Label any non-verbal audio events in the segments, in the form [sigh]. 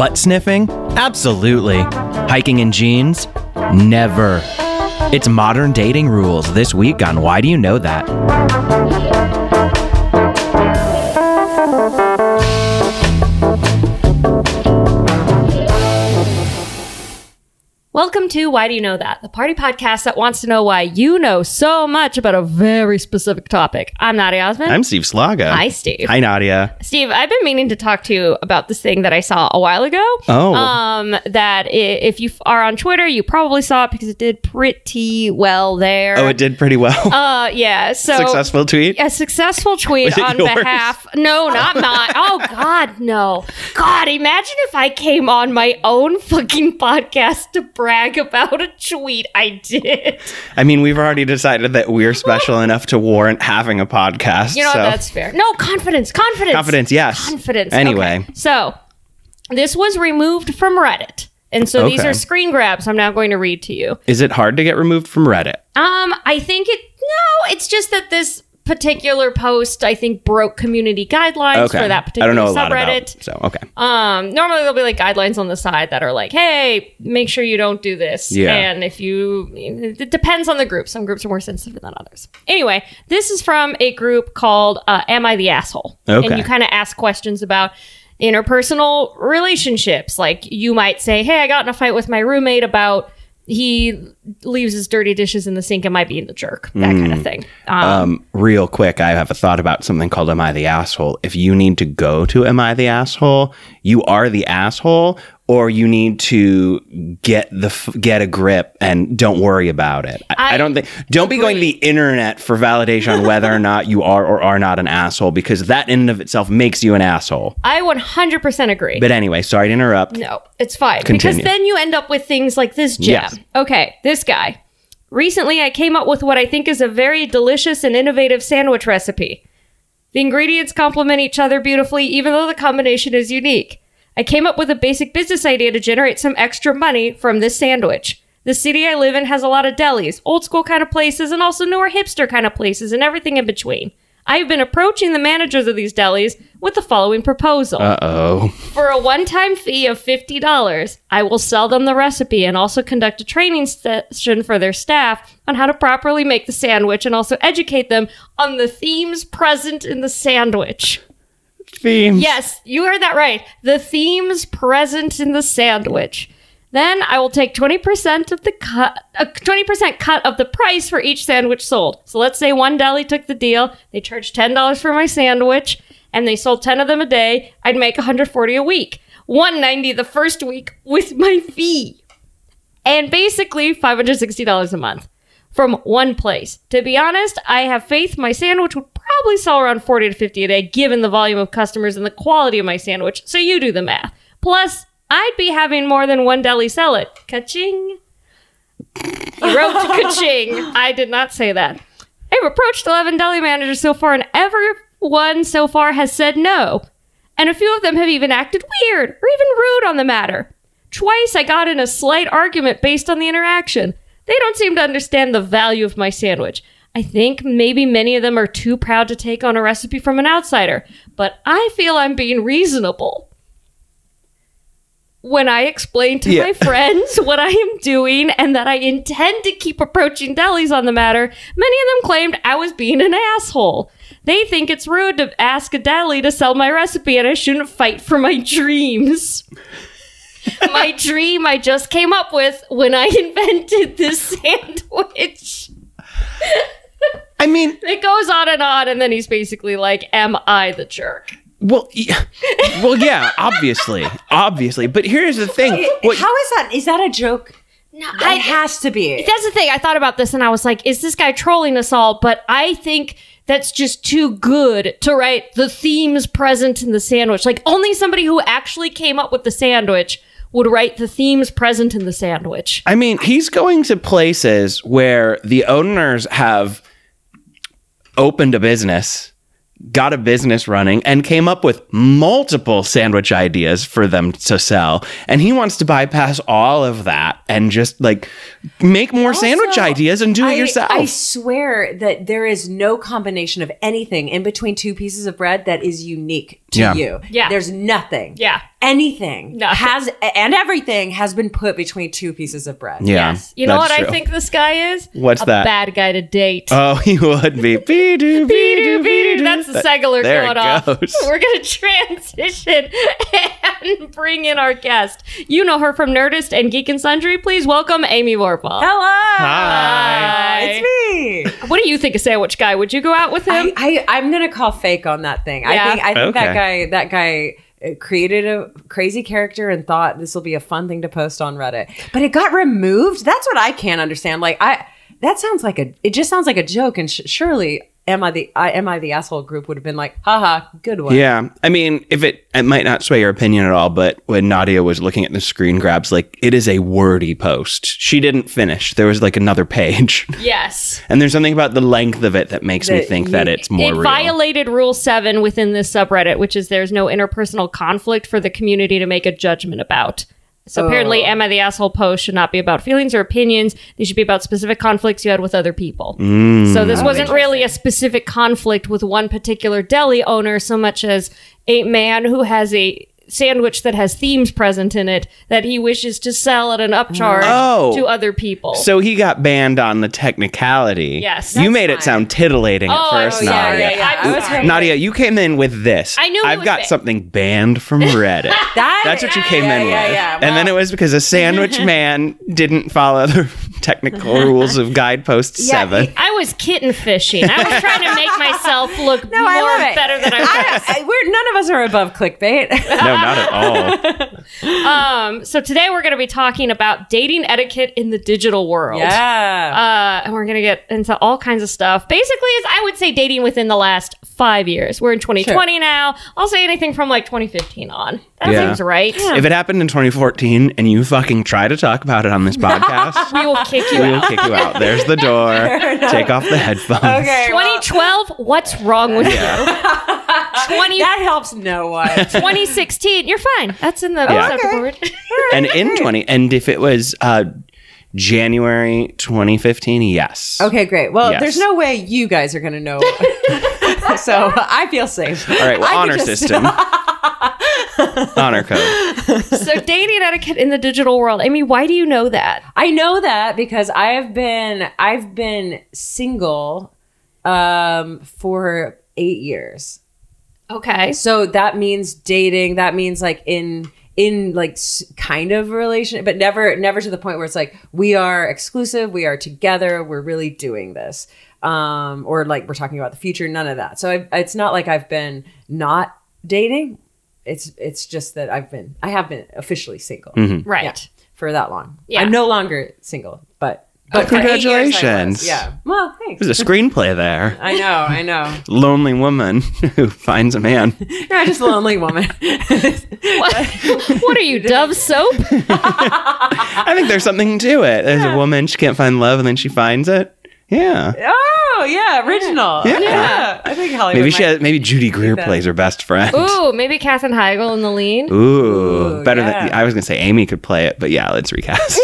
Butt sniffing? Absolutely. Hiking in jeans? Never. It's modern dating rules this week on Why Do You Know That? Welcome to Why Do You Know That, the party podcast that wants to know why you know so much about a very specific topic. I'm Nadia Osmond. I'm Steve Slaga. Hi, Steve. Hi, Nadia. Steve, I've been meaning to talk to you about this thing that I saw a while ago. Oh. Um, that i- if you are on Twitter, you probably saw it because it did pretty well there. Oh, it did pretty well. Uh, yeah. So Successful tweet. a successful tweet [laughs] Was it on yours? behalf no not mine oh god no god imagine if i came on my own fucking podcast to brag about a tweet i did I mean, we've already decided that we're special [laughs] enough to warrant having a podcast. you know so. that's fair no confidence confidence confidence. Yes. confidence Anyway, Okay. so this was removed from reddit and so these are screen grabs i'm now going to read to you is it hard to get removed from Reddit? Um, I think it no, it's just that this particular post I think broke community guidelines Okay. for that I particular don't know subreddit. about. So okay. Um, normally there'll be like guidelines on the side that are like, "Hey, make sure you don't do this." Yeah. And if you, it depends on the group. Some groups are more sensitive than others. Anyway, this is from a group called uh, "Am I the Asshole?" Okay. And you kind of ask questions about interpersonal relationships. Like you might say, "Hey, I got in a fight with my roommate about." He leaves his dirty dishes in the sink and might be the jerk, that kind of thing. Um, Um, real quick, I have a thought about something called "Am I the asshole?" If you need to go to "Am I the asshole?" you are the asshole, or you need to get the get a grip and don't worry about it. I, I don't think. Don't be going to the internet for validation on whether or [laughs] not you are or are not an asshole, because that in and of itself makes you an asshole. I 100% agree. But anyway, sorry to interrupt. No, it's fine. Continue. Because then you end up with things like this jam. Yes. Okay, this guy. Recently, I came up with what I think is a very delicious and innovative sandwich recipe. The ingredients complement each other beautifully, even though the combination is unique. I came up with a basic business idea to generate some extra money from this sandwich. The city I live in has a lot of delis, old school kind of places, and also newer hipster kind of places, and everything in between. I've been approaching the managers of these delis with the following proposal. Uh oh. For a one time fee of $50, I will sell them the recipe and also conduct a training session for their staff on how to properly make the sandwich and also educate them on the themes present in the sandwich. Themes. Yes, you heard that right. The themes present in the sandwich. Then I will take 20% of the cut, a 20% cut of the price for each sandwich sold. So let's say one deli took the deal. They charged $10 for my sandwich and they sold 10 of them a day. I'd make 140 a week. 190 the first week with my fee. And basically $560 a month from one place. To be honest, I have faith my sandwich would probably sell around 40 to 50 a day given the volume of customers and the quality of my sandwich. So you do the math. Plus, I'd be having more than one deli sell it. Ka-ching. He wrote [laughs] ka-ching. I did not say that. I've approached 11 deli managers so far and everyone so far has said no. And a few of them have even acted weird or even rude on the matter. Twice I got in a slight argument based on the interaction. They don't seem to understand the value of my sandwich. I think maybe many of them are too proud to take on a recipe from an outsider, but I feel I'm being reasonable. When I explain to Yeah. my [laughs] friends what I am doing and that I intend to keep approaching delis on the matter, many of them claimed I was being an asshole. They think it's rude to ask a deli to sell my recipe and I shouldn't fight for my [laughs] dreams [laughs] my dream I just came up with when I [laughs] invented this sandwich. I mean, It goes on and on, and then he's basically like, Am I the jerk? well, yeah, well, yeah, obviously, obviously. But here's the thing. What, How is that? Is that a joke? No, It has to be. That's the thing. I thought about this and I was like, Is this guy trolling us all? But I think that's just too good to write the themes present in the sandwich. Like, only somebody who actually came up with the sandwich would write the themes present in the sandwich. I mean, he's going to places where the owners have opened a business, got a business running and came up with multiple sandwich ideas for them to sell. And he wants to bypass all of that and just like make more sandwich ideas and do it yourself. I swear that there is no combination of anything in between two pieces of bread that is unique to Yeah. you. Yeah. There's nothing. Yeah. Anything Nothing. has and everything has been put between two pieces of bread. yeah. Yes. You know that's what I true. think this guy is? What's a that? bad guy to date. Oh, he would be. [laughs] Be-do, Be-do, be-do, be-do. be-do. That's the That- segler there going it off. goes. [laughs] We're gonna transition [laughs] and bring in our guest. You know her from Nerdist and Geek and Sundry. Please welcome Amy Vorpahl. Hello. Hi. It's me. What do you think of Sandwich Guy? Would you go out with him? I, I I'm gonna call fake on that thing. Yeah? I think I think that Okay. guy that guy uh, created a crazy character and thought this will be a fun thing to post on Reddit. But it got removed. That's what I can't understand. Like I that sounds like a it just sounds like a joke and sh- surely am I the I am I the asshole group would have been like, haha, good one. Yeah, I mean, if it it might not sway your opinion at all, but when Nadia was looking at the screen grabs, like it is a wordy post. She didn't finish. There was like another page, [laughs] yes. and there's something about the length of it that makes me That think that it's more it real. violated Rule 7 within this subreddit, which is there's no interpersonal conflict for the community to make a judgment about. So apparently, Oh. Am I the Asshole post should not be about feelings or opinions. They should be about specific conflicts you had with other people. Mm. So this wasn't really a specific conflict with one particular deli owner so much as a man who has a sandwich that has themes present in it that he wishes to sell at an upcharge Oh. to other people. so he got banned on the technicality. Yes. you That's made it sound titillating Oh, at first, oh, yeah, Nadia. yeah, yeah. I was sorry. Nadia, you came in with this. I knew I've got banned. something banned from Reddit. [laughs] That That's what you came yeah, in yeah, with. yeah. and then it was because a sandwich [laughs] man didn't follow the technical rules of guidepost [laughs] Yeah, seven. I was kitten fishing. I was trying to make myself look No, more I love it. better than I was. I, I, we're none of us are above clickbait. [laughs] no, not at all. [laughs] Um, so today we're going to be talking about dating etiquette in the digital world. yeah. Uh, and we're going to get into all kinds of stuff. Basically, is I would say dating within the last five years. We're in 2020 now. I'll say anything from like 2015 on. That Yeah. seems right. If it happened in 2014 and you fucking try to talk about it on this [laughs] podcast, [laughs] We will kick you we will out. kick you out. There's the [laughs] door. Take off the headphones. okay. well, 2012, what's wrong with you? 20, that helps no one. 2016, you're fine. That's in the Yeah. Okay. report. And in 20, and if it was uh, January 2015, yes. Okay, great. Well, Yes. there's no way you guys are going to know. [laughs] so I feel safe. All right, well, honor just- system. [laughs] honor code. so dating etiquette in the digital world. Amy, why do you know that? I know that because I have been I've been single um for 8 years. Okay. So that means dating, that means like in in like kind of a relation but never never to the point where it's like we are exclusive, we are together, we're really doing this. Um or like we're talking about the future, none of that. So I, it's not like I've been not dating. It's it's just that I've been I have been officially single. Right. Yeah, for that long. Yeah. I'm no longer single, but but for eight years I was. Congratulations. Yeah. Well, thanks. There's a screenplay there. [laughs] I know, I know. Lonely woman [laughs] who finds a man. [laughs] You're just a lonely woman. What, what are you, Dove soap? I think there's something to it. There's a woman, she can't find love, and then she finds it. Yeah. oh, yeah, original. Yeah. I think Hollywood. Maybe she might- has, maybe Judy Greer plays her best friend. Ooh, maybe Katherine Heigl in the lead. Ooh, Ooh, better yeah. than I was gonna say. Amy could play it, but yeah, let's recast.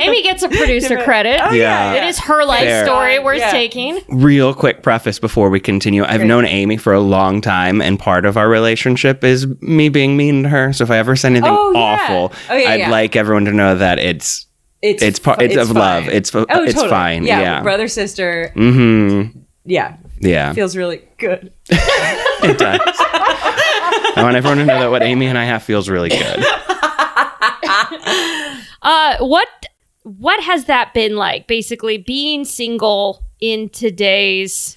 Amy gets a producer credit. Oh, yeah, Yeah. It is her life Fair. story worth Yeah. taking. Real quick preface before we continue. I've known Amy for a long time, and part of our relationship is me being mean to her. So if I ever say anything Oh, yeah. awful, Oh, yeah, I'd yeah. like everyone to know that it's It's It's part- fu- it's of love. It's fu- oh, it's totally. fine, Yeah, yeah. brother sister. mm-hmm. Yeah, Yeah, feels really good. [laughs] it does. I want everyone to know that what Amy and I have feels really good. [laughs] Uh, what what has that been like? Basically, being single in today's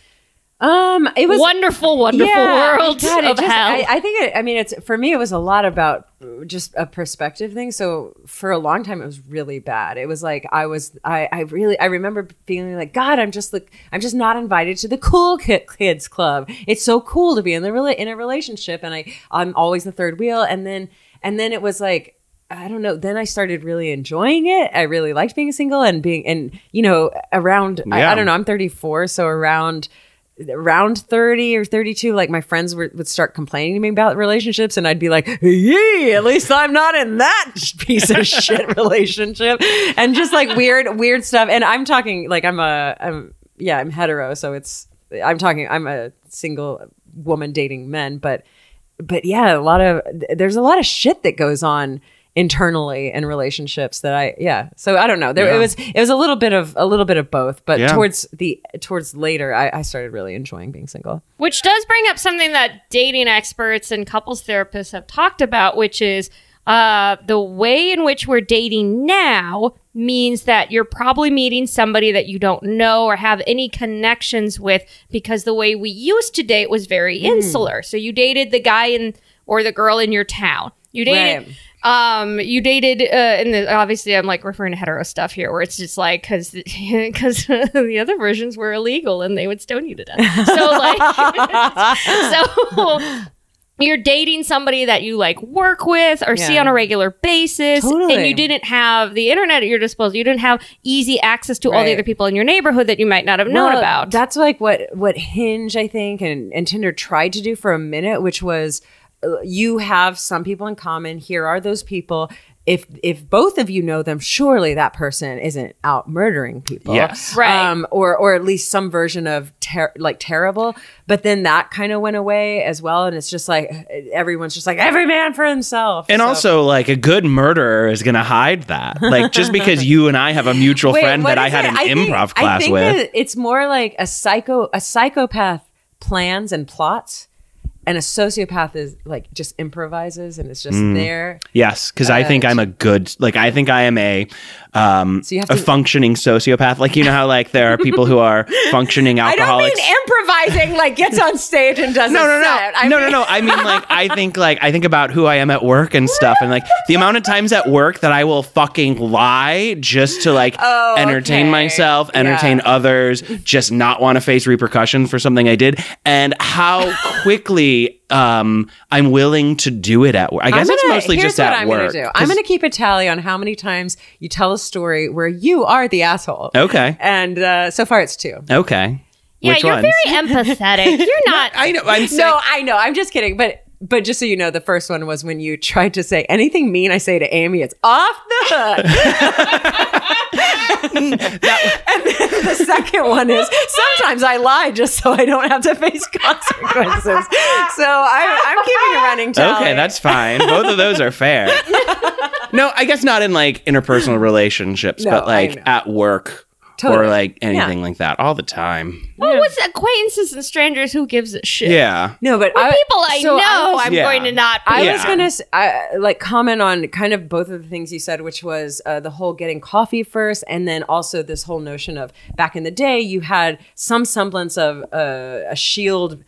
Um, it was wonderful, wonderful world God, it of just- hell. I, I think it, I mean, it's for me. It was a lot about just a perspective thing. So for a long time, it was really bad. It was like I was, I, I really, I remember feeling like, God, I'm just like, I'm just not invited to the cool kids club. It's so cool to be in the rela- in a relationship, and I, I'm always the third wheel. And then, and then it was like. I don't know. Then I started really enjoying it. I really liked being single and being, and you know, around. I, I don't know. I'm 34, so around around 30 or 32 like my friends were, would start complaining to me about relationships and i'd be like yee at least i'm not in that [laughs] piece of shit [laughs] relationship and just like weird weird stuff and i'm talking like i'm a i'm yeah i'm hetero so it's i'm talking i'm a single woman dating men but but yeah a lot of there's a lot of shit that goes on internally in relationships that I yeah. So I don't know. There Yeah. it was it was a little bit of a little bit of both, but Yeah. towards the towards later I, I started really enjoying being single. Which does bring up something that dating experts and couples therapists have talked about, which is uh, the way in which we're dating now means that you're probably meeting somebody that you don't know or have any connections with because the way we used to date was very insular. So you dated the guy in or the girl in your town. You dated. Um, you dated, uh, and the, obviously I'm like referring to hetero stuff here, where it's just like because because [laughs] the other versions were illegal and they would stone you to death. So like, [laughs] so [laughs] you're dating somebody that you like work with or see on a regular basis, and you didn't have the internet at your disposal. You didn't have easy access to all the other people in your neighborhood that you might not have known Well, about. That's like what what Hinge I think and and Tinder tried to do for a minute, which was you have some people in common. Here are those people. If if both of you know them, surely that person isn't out murdering people, Yes. Right. Um, or or at least some version of ter- like terrible. But then that kind of went away as well, and it's just like everyone's just like every man for himself. And So- also, like a good murderer is going to hide that. Like just because you and I have a mutual [laughs] Wait, friend that I had it? an think- improv I class think with. it's more like a psycho a psychopath plans and plots and a sociopath is like just improvises and it's just Mm. there. Yes, because I think I'm a good, like I think I am a um, So a functioning sociopath. Like you know how like there are people who are [laughs] functioning alcoholics. I don't mean improvising like gets on stage and does no, no, no, no, no, no. I mean, like, I think, like, I think about who I am at work and stuff, and like the amount of times at work that I will fucking lie just to like Oh, entertain okay. myself, entertain Yeah. others, just not want to face repercussions for something I did, and how quickly um I'm willing to do it at work. I guess I'm it's mostly here's just what at I'm work. Gonna do. I'm going to keep a tally on how many times you tell a story where you are the asshole. Okay. And uh, so far, it's two. Okay. yeah, Which you're ones? very empathetic. You're [laughs] not. I know. I'm saying. No, I know. I'm just kidding. But but just so you know, the first one was when you tried to say anything mean I say to Amy, it's off the hook. [laughs] and then the second one is sometimes I lie just so I don't have to face consequences. So I, I'm keeping a running tally. Okay, that's fine. Both of those are fair. [laughs] no, I guess not in like interpersonal relationships, No, but I like know. at work Totally. or like anything Yeah. like that all the time. well, with acquaintances and strangers, who gives a shit? Yeah. no, but With I, people I so know, was- I'm Yeah. going to not. I Yeah. was gonna s- I, like comment on kind of both of the things you said, which was uh, the whole getting coffee first, and then also this whole notion of back in the day you had some semblance of uh, a shield.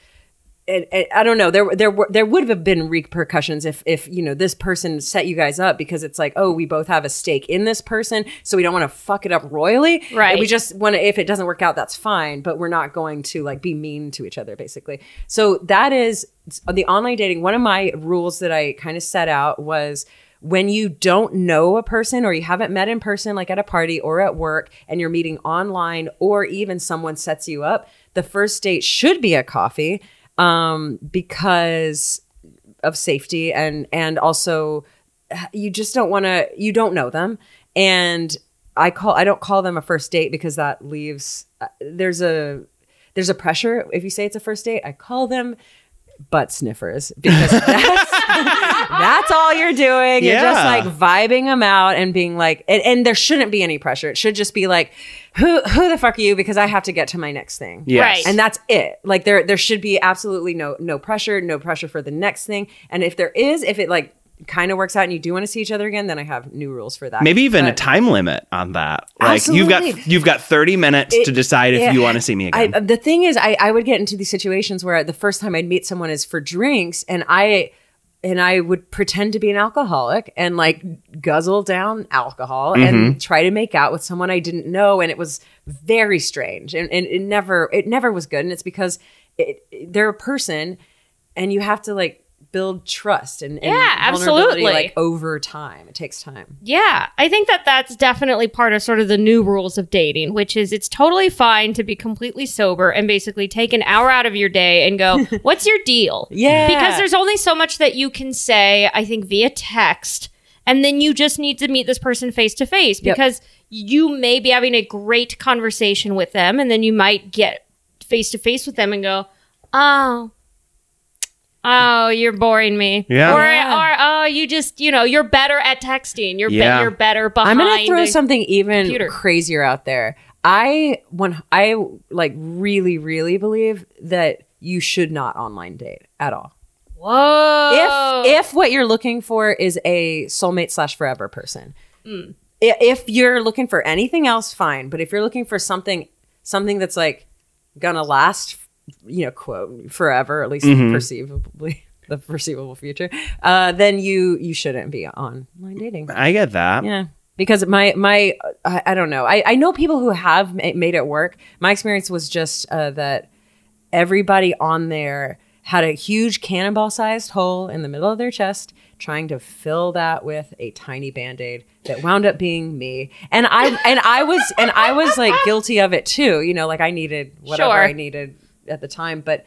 And, and I don't know. There, there, were, there would have been repercussions if, if you know, this person set you guys up because it's like, oh, we both have a stake in this person, so we don't want to fuck it up royally, Right. And we just want to. If it doesn't work out, that's fine, but we're not going to like be mean to each other, basically. So that is uh, the online dating. One of my rules that I kind of set out was when you don't know a person or you haven't met in person, like at a party or at work, and you're meeting online, or even someone sets you up, the first date should be a coffee um, because of safety and and also you just don't want to you don't know them. And i call i don't call them a first date because that leaves uh, there's a there's a pressure. If you say it's a first date i call them butt sniffers because that's [laughs] that's all you're doing. You're just like vibing them out and being like and, and there shouldn't be any pressure. It should just be like who who the fuck are you? Because i have to get to my next thing. Yes. Right. and that's it. Like there there should be absolutely no no pressure no pressure for the next thing. And if there is if it like kind of works out and you do want to see each other again then i have new rules for that Maybe even a time limit on that. Like you've got you've got 30 minutes to decide if Yeah. you want to see me again. I, the thing is, I, I would get into these situations where the first time I'd meet someone is for drinks, and I and I would pretend to be an alcoholic and like guzzle down alcohol Mm-hmm. and try to make out with someone I didn't know, and it was very strange, and, and it never it never was good, and it's because it, they're a person, and you have to like build trust and, and Yeah, absolutely. like over time. It takes time. Yeah, I think that that's definitely part of sort of the new rules of dating, which is it's totally fine to be completely sober and basically take an hour out of your day and go, [laughs] "What's your deal?" Yeah. Because there's only so much that you can say, I think via text, and then you just need to meet this person face to face Yep. because you may be having a great conversation with them and then you might get face to face with them and go, "Oh, Oh, you're boring me. Yeah. Or, Yeah. or oh, you just you know you're better at texting. You're be- Yeah. you're better behind. I'm gonna throw something even computer. crazier out there. I when I like really really believe that you should not online date at all. Whoa. If if what you're looking for is a soulmate slash forever person. Mm. I- if you're looking for anything else, fine. But if you're looking for something something that's like gonna last, you know, quote forever, at least Mm-hmm. perceivably [laughs] the foreseeable future, uh, then you you shouldn't be online dating. I get that. Yeah. Because my my I, I don't know I, I know people who have ma- made it work. My experience was just uh, that everybody on there had a huge cannonball sized hole in the middle of their chest, trying to fill that with a tiny band aid that wound up being me. And I and I was and I was like guilty of it too. You know, like I needed whatever Sure. I needed at the time, but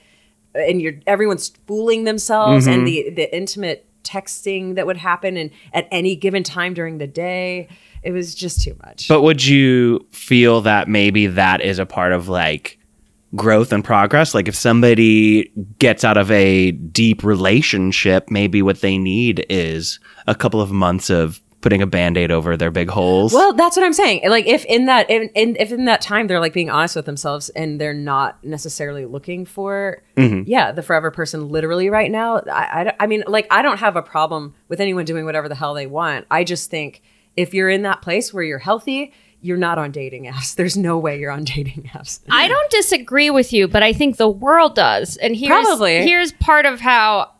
and you're everyone's fooling themselves and mm-hmm. the the intimate texting that would happen and at any given time during the day it was just too much But would you feel that maybe that is a part of like growth and progress? Like if somebody gets out of a deep relationship, maybe what they need is a couple of months of putting a band-aid over their big holes. well that's what i'm saying like if in that in, in if in that time they're like being honest with themselves and they're not necessarily looking for mm-hmm. yeah the forever person literally right now I, I I mean like i don't have a problem with anyone doing whatever the hell they want i just think if you're in that place where you're healthy you're not on dating apps [laughs] there's no way you're on dating apps I don't disagree with you, but I think the world does. And here's Probably. here's part of how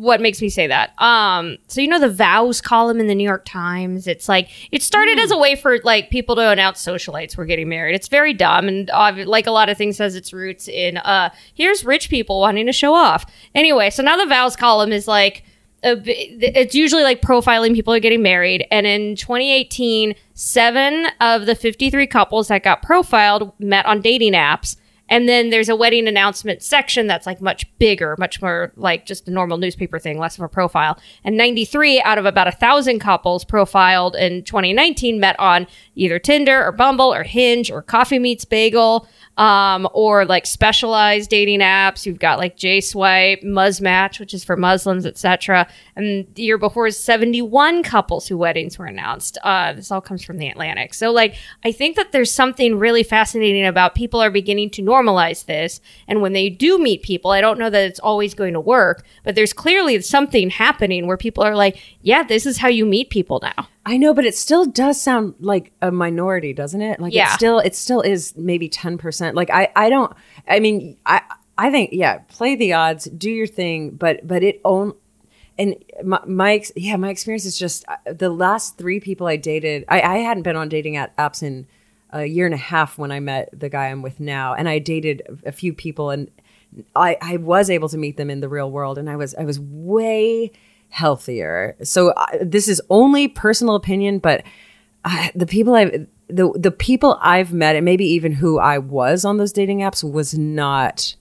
what makes me say that. Um, so you know the vows column in the New York Times. It's like it started as a way for like people to announce socialites were getting married. It's very dumb and like a lot of things has its roots in uh here's rich people wanting to show off. Anyway, so now the vows column is like a it's usually like profiling people who are getting married. And in 2018, seven of the 53 couples that got profiled met on dating apps. And then there's a wedding announcement section that's like much bigger, much more like just a normal newspaper thing, less of a profile. And 93 out of about a thousand couples profiled in 2019 met on either Tinder or Bumble or Hinge or Coffee Meets Bagel um, or like specialized dating apps. You've got like J Swipe, Muzmatch, which is for Muslims, etc. And the year before is 71 couples whose weddings were announced. Uh, this all comes from the Atlantic. So like, I think that there's something really fascinating about people are beginning to normalize this. And when they do meet people, I don't know that it's always going to work, but there's clearly something happening where people are like, yeah, this is how you meet people now. I know, but it still does sound like a minority, doesn't it? Like Yeah. it still it still is maybe 10%. Like I I don't I mean, I I think yeah, play the odds, do your thing, but but it own and my, my yeah, my experience is just uh, the last 3 people I dated, I I hadn't been on dating at apps in a year and a half when I met the guy I'm with now, and I dated a few people and I, I was able to meet them in the real world and I was I was way healthier. So uh, this is only personal opinion, but uh, the people I've the the people I've met and maybe even who I was on those dating apps was not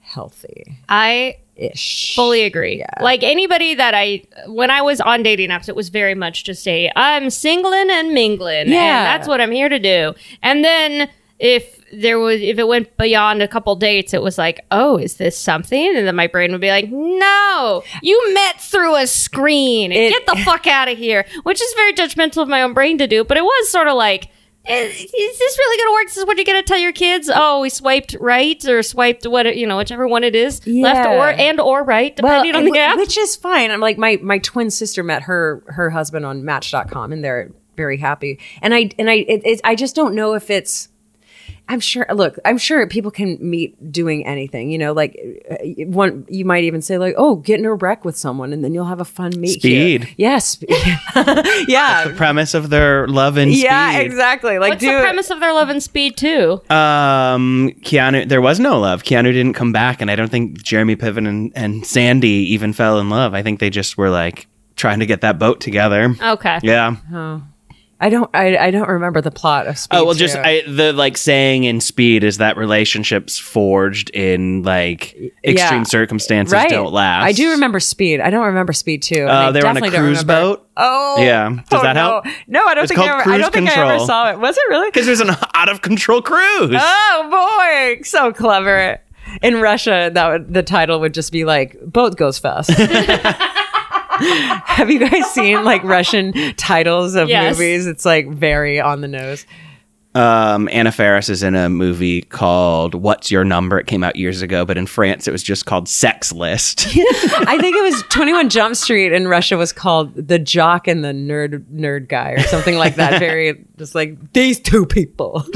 healthy I ish. fully agree. Like anybody that I, when I was on dating apps, it was very much just a I'm singling and mingling, Yeah. and that's what I'm here to do. And then if there was, if it went beyond a couple dates, it was like, oh, is this something? And then my brain would be like, no, you met through a screen. It- Get the fuck out of here. Which is very judgmental of my own brain to do, but it was sort of like. Is, is this really going to work? This is what you're going to tell your kids? Oh, we swiped right or swiped what you know, whichever one it is, left or and or right, depending on the wh- gap. which is fine. I'm like my my twin sister met her her husband on Match.com, and they're very happy. And I and I it, it, I just don't know if it's I'm sure. Look, I'm sure people can meet doing anything. You know, like uh, one. You might even say like, "Oh, get in a wreck with someone, and then you'll have a fun meet." Speed. Here. Yes. [laughs] yeah. That's the premise of their love and speed. Yeah. speed. Exactly. Like, What's do the premise of their love and speed too? Um, Keanu, there was no love. Keanu didn't come back, and I don't think Jeremy Piven and, and Sandy even fell in love. I think they just were like trying to get that boat together. Okay. Yeah. I don't. I, I don't remember the plot of. Speed Oh well, just. I, the like saying in Speed is that relationships forged in like extreme Yeah. circumstances right. don't last. I do remember Speed. I don't remember Speed two. I Uh, they were on a cruise boat Oh. Yeah. Does Oh, that help? No, I don't It's think I ever. I don't think I ever saw it. Was it really? because there's an out of control cruise. Oh boy, so clever. In Russia, that would, the title would just be like "Boat Goes Fast." [laughs] [laughs] [laughs] Have you guys seen like Russian titles of Yes. movies? It's like very on the nose. Um, Anna Faris is in a movie called "What's Your Number." It came out years ago, but in France it was just called Sex List. [laughs] I think it was Twenty One Jump Street in Russia was called "The Jock and the Nerd Nerd Guy" or something like that. Very just like these two people. [laughs]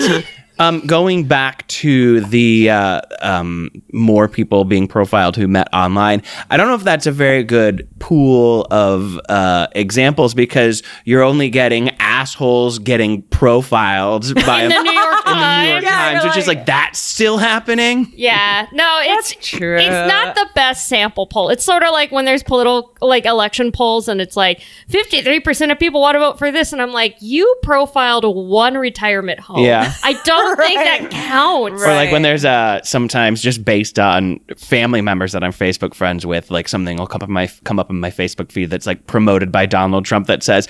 Um, going back to the uh, um, more people being profiled who met online, I don't know if that's a very good pool of uh, examples because you're only getting assholes getting profiled by In the New York [laughs] in the New York Times. Yeah, Times, you're which is like- like that's still happening. Yeah, no, it's That's true. It's not the best sample poll. It's sort of like when there's political, like election polls, and it's like 53% of people want to vote for this, and I'm like, you profiled one retirement home. Yeah. I don't [laughs] think that counts. Or like when there's uh sometimes just based on family members that I'm Facebook friends with, like something will come up in my come up in my Facebook feed that's like promoted by Donald Trump that says,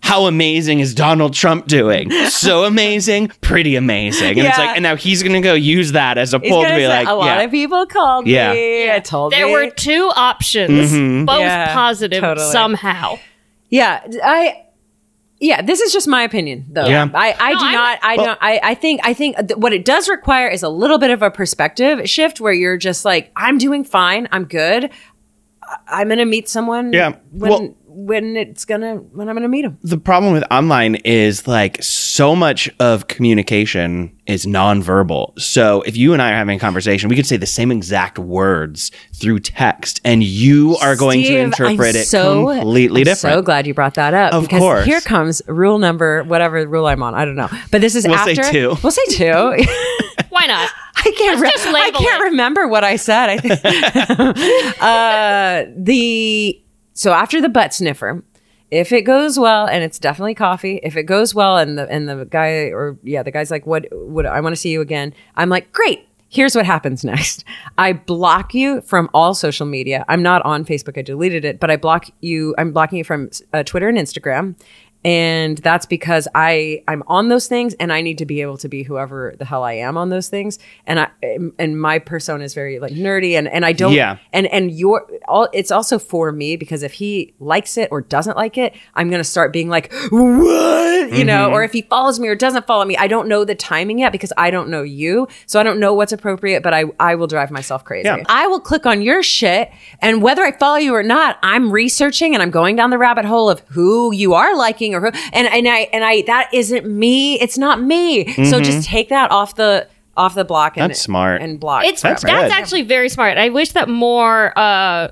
"How amazing is Donald Trump doing? So [laughs] amazing, pretty amazing." And it's like, and now he's gonna go use that as a He's poll to be say, like, a lot yeah, of people called Yeah. me. I told There me. were two options, Mm-hmm. both Yeah, positive totally. somehow. Yeah, I. Yeah, this is just my opinion, though. Yeah. I, I No, do I'm- not. I Well- don't. I, I think. I think th- what it does require is a little bit of a perspective shift, where you're just like, I'm doing fine. I'm good. I- I'm gonna meet someone. Yeah, When well- when it's gonna when I'm gonna meet him. the problem with online is like so much of communication is nonverbal. So if you and I are having a conversation, we could say the same exact words through text, and you are going to interpret I'm it so- completely I'm different. So glad you brought that up. Of because course. Here comes rule number whatever rule I'm on. I don't know, but this is We'll say after. two. We'll say two. [laughs] [laughs] Why not? I can't. Re- I can't it. remember what I said. I think [laughs] uh, the so after the butt sniffer, if it goes well, and it's definitely coffee. If it goes well, and the and the guy or yeah, the guy's like, "What? What? I want to see you again." I'm like, "Great." Here's what happens next. I block you from all social media. I'm not on Facebook. I deleted it, but I block you. I'm blocking you from uh, Twitter and Instagram and that's because I I'm on those things and I need to be able to be whoever the hell I am on those things. And I and my persona is very like nerdy and and I don't Yeah. and and your all it's also for me because if he likes it or doesn't like it I'm gonna start being like what? You know mm-hmm. or if he follows me or doesn't follow me I don't know the timing yet because I don't know you. So I don't know what's appropriate but I I will drive myself crazy. Yeah. I will click on your shit and whether I follow you or not I'm researching and I'm going down the rabbit hole of who you are liking or who and and I and I that isn't me it's not me so just take that off the off the block and Mm-hmm. That's smart. and block It's That's that's, actually very smart. I wish that more uh,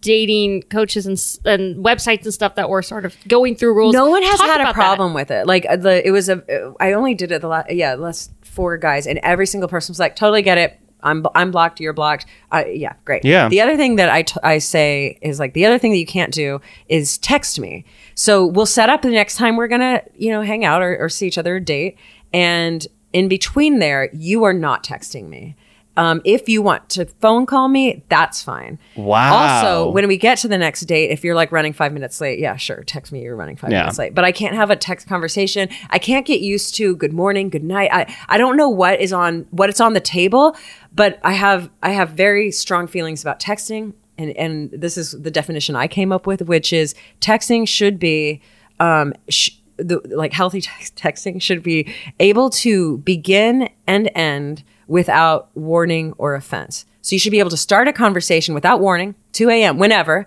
dating coaches and and websites and stuff that were sort of going through rules. no one has talk had a about problem with it like uh, the it was a I only did it the last yeah last four guys and every single person was like totally get it I'm, I'm blocked. You're blocked. Uh, yeah, great. Yeah. The other thing that I, t- I say is like the other thing that you can't do is text me. So we'll set up the next time we're gonna you know hang out or, or see each other or date, and in between there you are not texting me. Um, if you want to phone call me, that's fine. Wow. Also, when we get to the next date, if you're like running five minutes late, yeah, sure, text me. You're running five Yeah. minutes late, but I can't have a text conversation. I can't get used to good morning, good night. I I don't know what is on what it's on the table, but I have I have very strong feelings about texting, and and this is the definition I came up with, which is texting should be um. Sh- the like healthy text- texting should be able to begin and end without warning or offense. So you should be able to start a conversation without warning, 2 a.m. whenever.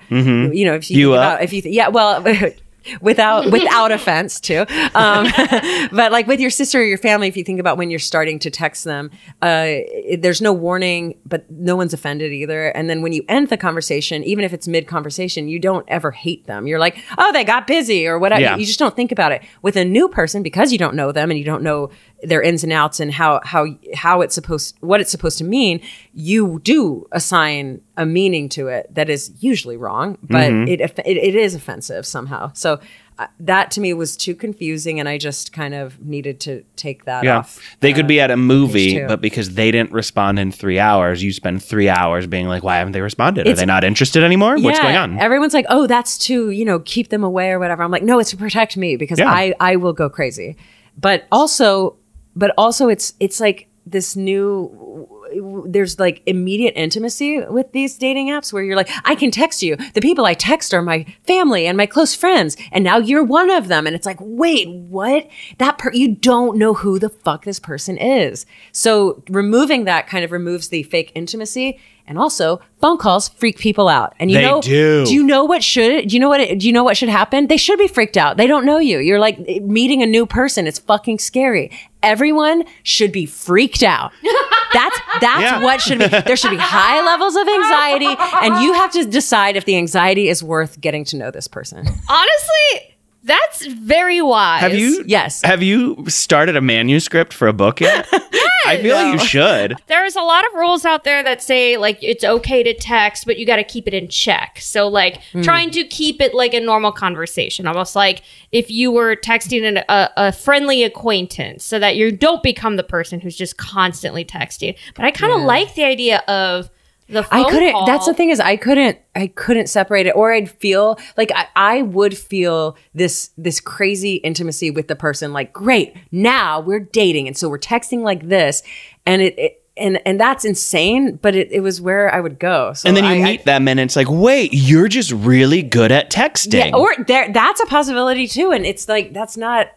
You know, if you, You about if you th- yeah, well, [laughs] without [laughs] without offense too. Um, [laughs] but like with your sister or your family if you think about when you're starting to text them uh, it- there's no warning but no one's offended either. And then when you end the conversation even if it's mid conversation you don't ever hate them. You're like oh they got busy or whatever. Yeah. you just don't think about it. With a new person because you don't know them and you don't know their ins and outs and how how how it's supposed what it's supposed to mean you do assign a meaning to it that is usually wrong but Mm-hmm. it, it it is offensive somehow so uh, that to me was too confusing and i just kind of needed to take that Yeah. off They could be at a movie, but because they didn't respond in three hours, you spend three hours being like, why haven't they responded? Are they not interested anymore? What's going on? Everyone's like, "Oh, that's to you know keep them away or whatever." I'm like, "No, it's to protect me because Yeah. I I will go crazy." But also, but also, it's it's like this new. There's like immediate intimacy with these dating apps where you're like, I can text you. The people I text are my family and my close friends, and now you're one of them. And it's like, wait, what? That per- you don't know who the fuck this person is. So removing that kind of removes the fake intimacy. And also, phone calls freak people out. And you They know, do. do you know what should? Do you know what? It, do you know what should happen? They should be freaked out. They don't know you. You're like eh, meeting a new person. It's fucking scary. Everyone should be freaked out. [laughs] That's that's Yeah. what should be. There should be high levels of anxiety, and you have to decide if the anxiety is worth getting to know this person. Honestly, that's very wise. Have you? Yes. Have you started a manuscript for a book yet? [laughs] I feel like you should. There's a lot of rules out there that say like it's okay to text, but you got to keep it in check. So like Hmm. trying to keep it like a normal conversation, almost like if you were texting an, a, a friendly acquaintance, so that you don't become the person who's just constantly texting. But I kind of like the idea of the phone I couldn't. call. That's the thing is I couldn't. I couldn't separate it, or I'd feel like I, I would feel this this crazy intimacy with the person. Like, great, now we're dating, and so we're texting like this, and it. it and and that's insane, but it, it was where I would go. So And then you I- I- meet them, and it's like, wait, you're just really good at texting. yeah, or there that's a possibility too. And it's like that's not.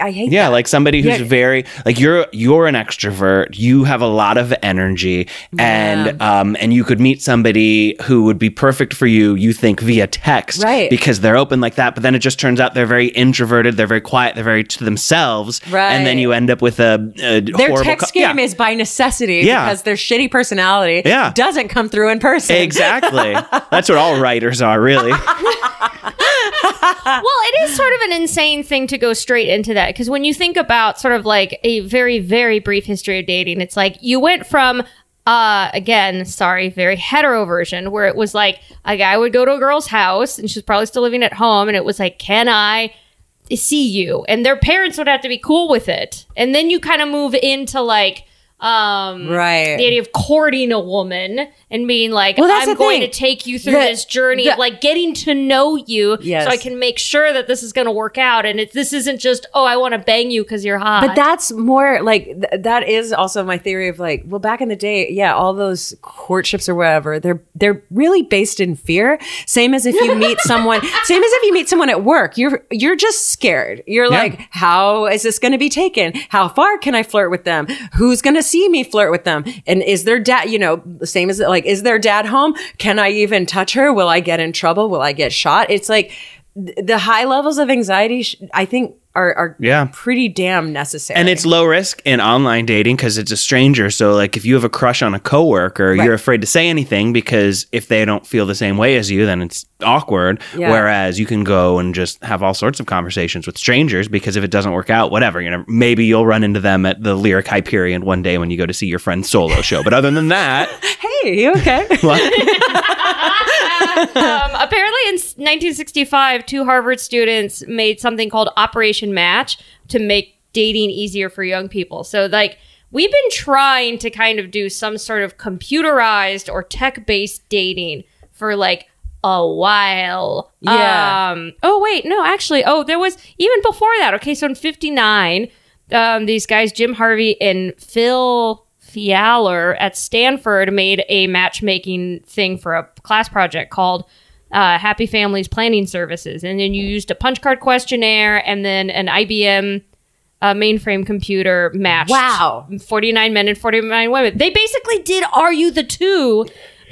I hate. Yeah, that. like somebody who's Yeah. very like you're you're an extrovert. You have a lot of energy, and um and you could meet somebody who would be perfect for you. You think via text, Right. Because they're open like that. But then it just turns out they're very introverted. They're very quiet. They're very to themselves. Right. And then you end up with a, a their horrible text co- game yeah. is by necessity Yeah. because their shitty personality Yeah. doesn't come through in person. exactly. [laughs] That's what all writers are, really. [laughs] well, it is sort of an insane thing to go straight into that because when you think about sort of like a very, very brief history of dating, it's like you went from, uh, again, sorry, very hetero version where it was like a guy would go to a girl's house and she's probably still living at home, and it was like, can I? see you and their parents would have to be cool with it and then you kind of move into like um Right. the idea of courting a woman and being like Well, that's i'm going thing. to take you through The- this journey of like getting to know you Yes. so i can make sure that this is going to work out and it, this isn't just oh i want to bang you because you're hot But that's more like th- that is also my theory of like, well, back in the day, yeah, all those courtships or whatever, they're they're really based in fear. Same as if you [laughs] meet someone, same as if you meet someone at work, you're you're just scared. You're Yeah. like, how is this going to be taken? How far can I flirt with them? Who's going to see me flirt with them? And is their dad, you know, the same as like, is their dad home? Can I even touch her? Will I get in trouble? Will I get shot? It's like th- the high levels of anxiety. I think are are Yeah. pretty damn necessary. And it's low risk in online dating because it's a stranger. So, like, if you have a crush on a coworker, Right. you're afraid to say anything because if they don't feel the same way as you, then it's awkward. Yeah. Whereas you can go and just have all sorts of conversations with strangers because if it doesn't work out, whatever, you know, maybe you'll run into them at the Lyric Hyperion one day when you go to see your friend's solo show. But other than that, [laughs] Hey, you okay? [laughs] [laughs] um, apparently in 1965 two harvard students made something called operation match to make dating easier for young people so like we've been trying to kind of do some sort of computerized or tech-based dating for like a while Yeah. um oh wait no actually oh there was even before that okay so in 59 um these guys jim harvey and phil Fialer at Stanford made a matchmaking thing for a class project called uh, Happy Families Planning Services. And then you used a punch card questionnaire and then an IBM uh, mainframe computer matched Wow. 49 men and 49 women. They basically did Are You the Two?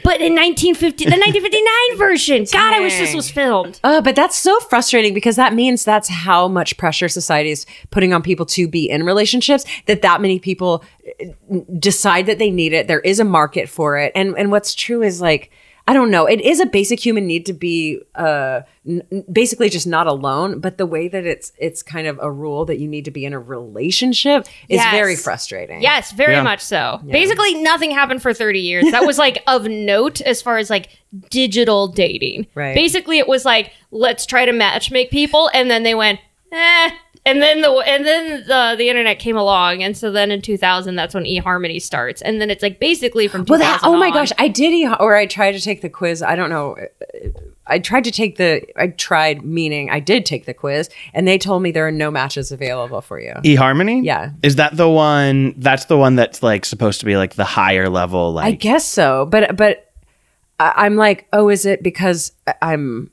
But in 1950, the 1959 [laughs] version. God, I wish this was filmed. Uh, but that's so frustrating because that means that's how much pressure society is putting on people to be in relationships. That that many people uh, decide that they need it. There is a market for it, and and what's true is like I don't know. It is a basic human need to be uh, n- basically just not alone. But the way that it's it's kind of a rule that you need to be in a relationship is Yes. very frustrating. Yes, very Yeah. much so. Basically, nothing happened for 30 years. That was like of note as far as like digital dating. Right. Basically, it was like, let's try to match make people. And then they went, eh. And then the and then the the internet came along, and so then in 2000, that's when eHarmony starts, and then it's like basically from 2000 Well, that oh my on. gosh, I did, e- or I tried to take the quiz. I don't know. I tried to take the. I tried, meaning I did take the quiz, and they told me there are no matches available for you. eHarmony? Yeah. Is that the one that's the one that's like supposed to be like the higher level Like I guess so, but but I- I'm like, oh, is it because I'm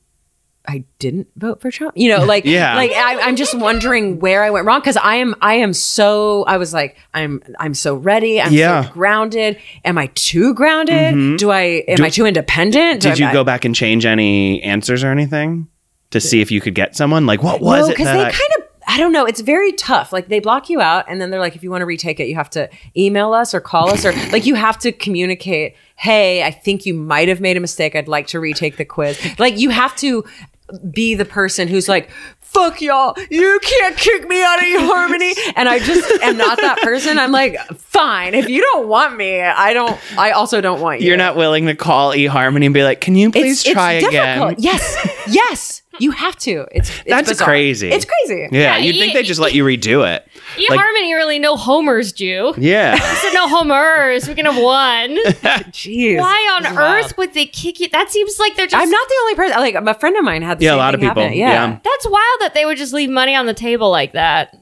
I didn't vote for Trump? You know, [laughs] like Yeah. like I, I'm just wondering where I went wrong because I am I am so I was like I'm I'm so ready. I'm Yeah. so grounded. Am I too grounded? Mm-hmm. Do I am I too independent? Do Did I- you go back and change any answers or anything to see if you could get someone? Like what was no, it because they I- kind of I don't know. It's very tough. Like they block you out, and then they're like, if you want to retake it, you have to email us or call us, or like you have to communicate. Hey, I think you might have made a mistake. I'd like to retake the quiz. Like you have to be the person who's like, fuck y'all, you can't kick me out of your harmony. And I just am not that person. I'm like, fine. If you don't want me, I don't. I also don't want you. You're not willing to call eHarmony and be like, "Can you please try again?" Yes, yes, you have to. It's, it's That's bizarre. crazy. It's crazy. Yeah, Yeah, you'd think e- they'd just let you redo it. Like- eHarmony really no homers, Jew. Yeah. [laughs] said no homers. We can have one. [laughs] Jeez. Why on earth wild. would they kick you? That seems like they're just. I'm not the only person. Like a friend of mine had the Yeah, a same lot of people. happen. Yeah. That's wild that they would just leave money on the table like that.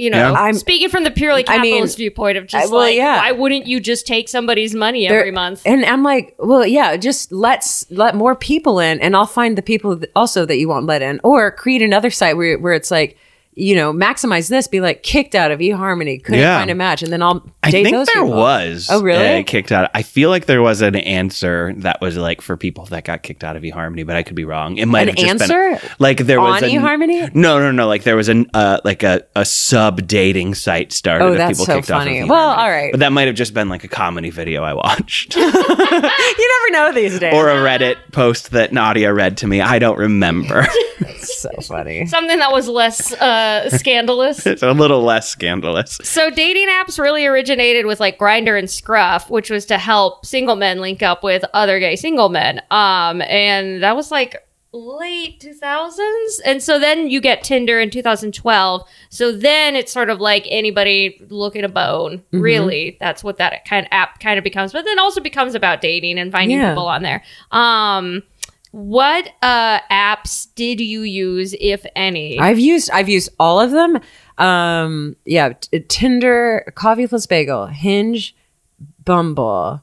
You know, Yeah. I'm- speaking from the purely I mean, capitalist viewpoint of just I- well, like, yeah. why wouldn't you just take somebody's money There- every month? And I'm like, well, yeah, just let's let more people in, and I'll find the people also that you won't let in, or create another site where where it's like, you know, maximize this, be like kicked out of eHarmony, couldn't Yeah. find a match, and then I'll I think those there people. was. Oh, really? uh, kicked out. I feel like there was an answer that was like for people that got kicked out of eHarmony, but I could be wrong. It might An have just answer? been like there was On a, eHarmony? No, no, no. Like there was an uh, like a, a sub dating site started. Oh, of that's people so kicked funny. Off of Well, all right. but that might have just been like a comedy video I watched [laughs] you never know these days. or a Reddit post that Nadia read to me. I don't remember. [laughs] so funny. Something that was less uh, scandalous. it's [laughs] a little less scandalous. So dating apps really originated with like Grindr and Scruff, which was to help single men link up with other gay single men. Um, and that was like late 2000s. And so then you get Tinder in 2012. So then it's sort of like anybody looking a bone. Mm-hmm. Really, that's what that kind of app kind of becomes. But then also becomes about dating and finding Yeah. people on there. Um, what uh apps did you use, if any? I've used I've used all of them. Um, yeah, t- Tinder, Coffee Plus Bagel, Hinge, Bumble.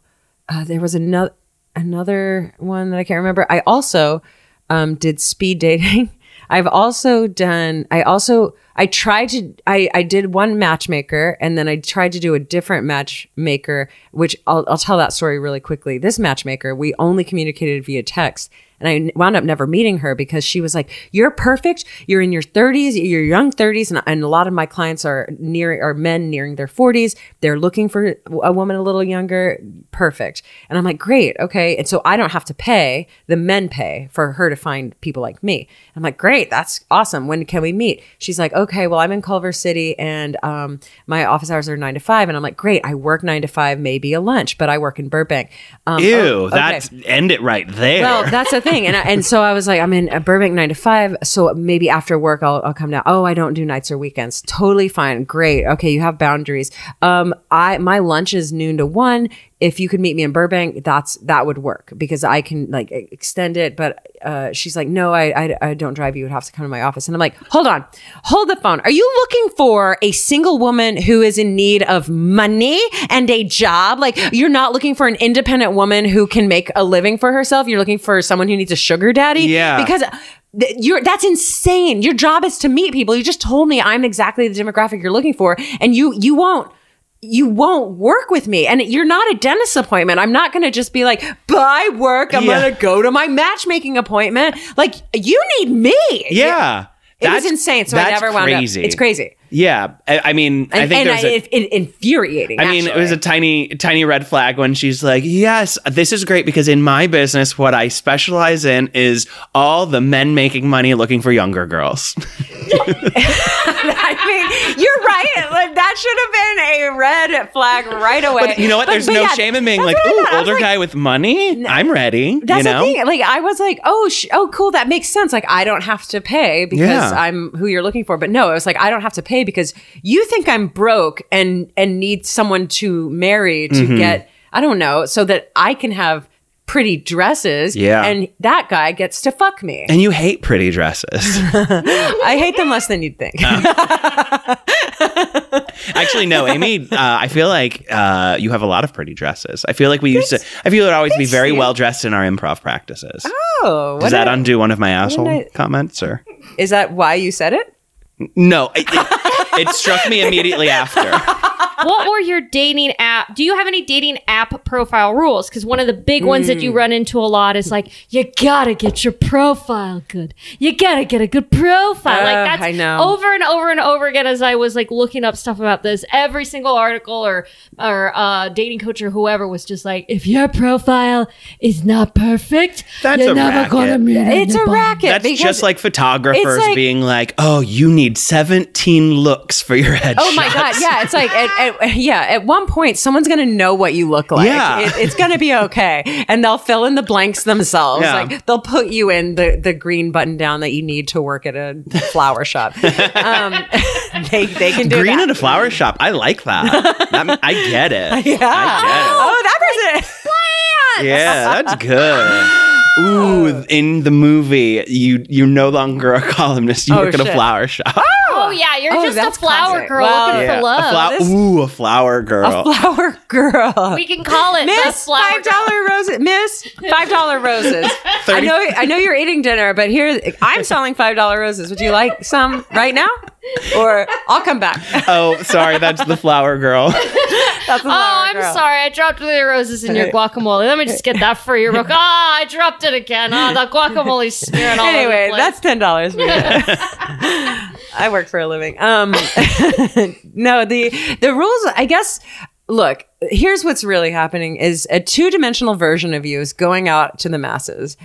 Uh, there was another another one that I can't remember. I also um, did speed dating. [laughs] I've also done. I also I tried to. I I did one matchmaker, and then I tried to do a different matchmaker, which I'll I'll tell that story really quickly. This matchmaker, we only communicated via text. And I wound up never meeting her because she was like, "You're perfect. You're in your 30s. You're young 30s." And, and a lot of my clients are near are men nearing their 40s. They're looking for a woman a little younger. Perfect. And I'm like, "Great, okay." And so I don't have to pay. The men pay for her to find people like me. I'm like, "Great, that's awesome. When can we meet?" She's like, "Okay, well, I'm in Culver City, and um, my office hours are nine to five. And I'm like, "Great, I work nine to five, maybe a lunch, but I work in Burbank." Um, Ew, oh, okay. that's end it right there. Well, that's the thing, and I, and so I was like, I'm in Burbank nine to five, so maybe after work I'll, I'll come down. Oh, I don't do nights or weekends. Totally fine, great. Okay, you have boundaries. Um, I my lunch is noon to one. If you could meet me in Burbank, that's that would work because I can like extend it. But uh, she's like, no, I, I I don't drive. You would have to come to my office, and I'm like, hold on, hold the phone. Are you looking for a single woman who is in need of money and a job? Like you're not looking for an independent woman who can make a living for herself. You're looking for someone who needs a sugar daddy. Yeah. Because th- you're that's insane. Your job is to meet people. You just told me I'm exactly the demographic you're looking for, and you you won't you won't work with me and you're not a dentist appointment i'm not going to just be like bye work i'm Yeah. going to go to my matchmaking appointment like you need me Yeah. it was That's- insane so i never wound crazy. up it's crazy Yeah. I, I mean, I think and there's I, a. it, it infuriating I mean, it was a tiny, tiny red flag when she's like, "Yes, this is great because in my business, what I specialize in is all the men making money looking for younger girls." [laughs] [laughs] [laughs] I mean, you're right. Like, that should have been a red flag right away. But you know what? But- There's but no yeah, shame in being like, "Ooh, thought. I was older like, guy with money. I'm ready." That's you know? the thing. Like I was like, oh, sh- oh, cool. That makes sense. Like I don't have to pay because Yeah. I'm who you're looking for. But no, it was like I don't have to pay because you think I'm broke and and need someone to marry to Mm-hmm. get I don't know so that I can have pretty dresses. Yeah. and that guy gets to fuck me. And you hate pretty dresses. [laughs] I hate them less than you'd think. [laughs] Actually, no, Amy. Uh, I feel like uh, you have a lot of pretty dresses. I feel like we used to. I feel it always be very well dressed in our improv practices. oh, Does that a- undo one of my asshole I- comments? Or is that why you said it? no? It, it, it struck me immediately after. [laughs] what were your dating app? Do you have any dating app profile rules? Because one of the big ones that you Hmm. run into a lot is like, you gotta get your profile good. You gotta get a good profile. Uh, like that's I know. over and over and over again as I was like looking up stuff about this. Every single article or or uh, dating coach or whoever was just like, if your profile is not perfect, That's you're never racket. gonna meet It's a anybody." racket. That's just like photographers like- being like, "Oh, you need 17 looks for your headshot." Oh my god! Yeah, it's like at, at, yeah. At one point, someone's gonna know what you look like. Yeah. It- it's gonna be okay, and they'll fill in the blanks themselves. Yeah. Like they'll put you in the the green button down that you need to work at a flower shop. Um, [laughs] they they can do Green that. at a flower shop. I like that. That- I get it. yeah. Oh, that person. Plants. Yeah, that's good. [gasps] Ooh, in the movie, you you're no longer a columnist. You Oh, work at a flower shop. Oh yeah, you're Oh, just a flower classic. girl Well, looking Yeah, for a love. flower. This- Ooh, a flower girl. A flower [laughs] girl. we can call it the Miss flower five dollar roses. Miss five dollar roses. [laughs] I know. I know you're eating dinner, but here I'm selling five dollar roses. Would you like some right now, [laughs] or I'll come back? [laughs] oh, sorry, that's the flower girl. [laughs] That's the Oh, I'm girl. sorry. I dropped the roses in your guacamole. Let me just get that for you. real quick. Ah, I dropped it again. Oh, the guacamole's smearing all Anyway, over the place. that's ten dollars. I work for a living. Um, no, the the rules. I guess. Look, here's what's really happening: is a two dimensional version of you is going out to the masses.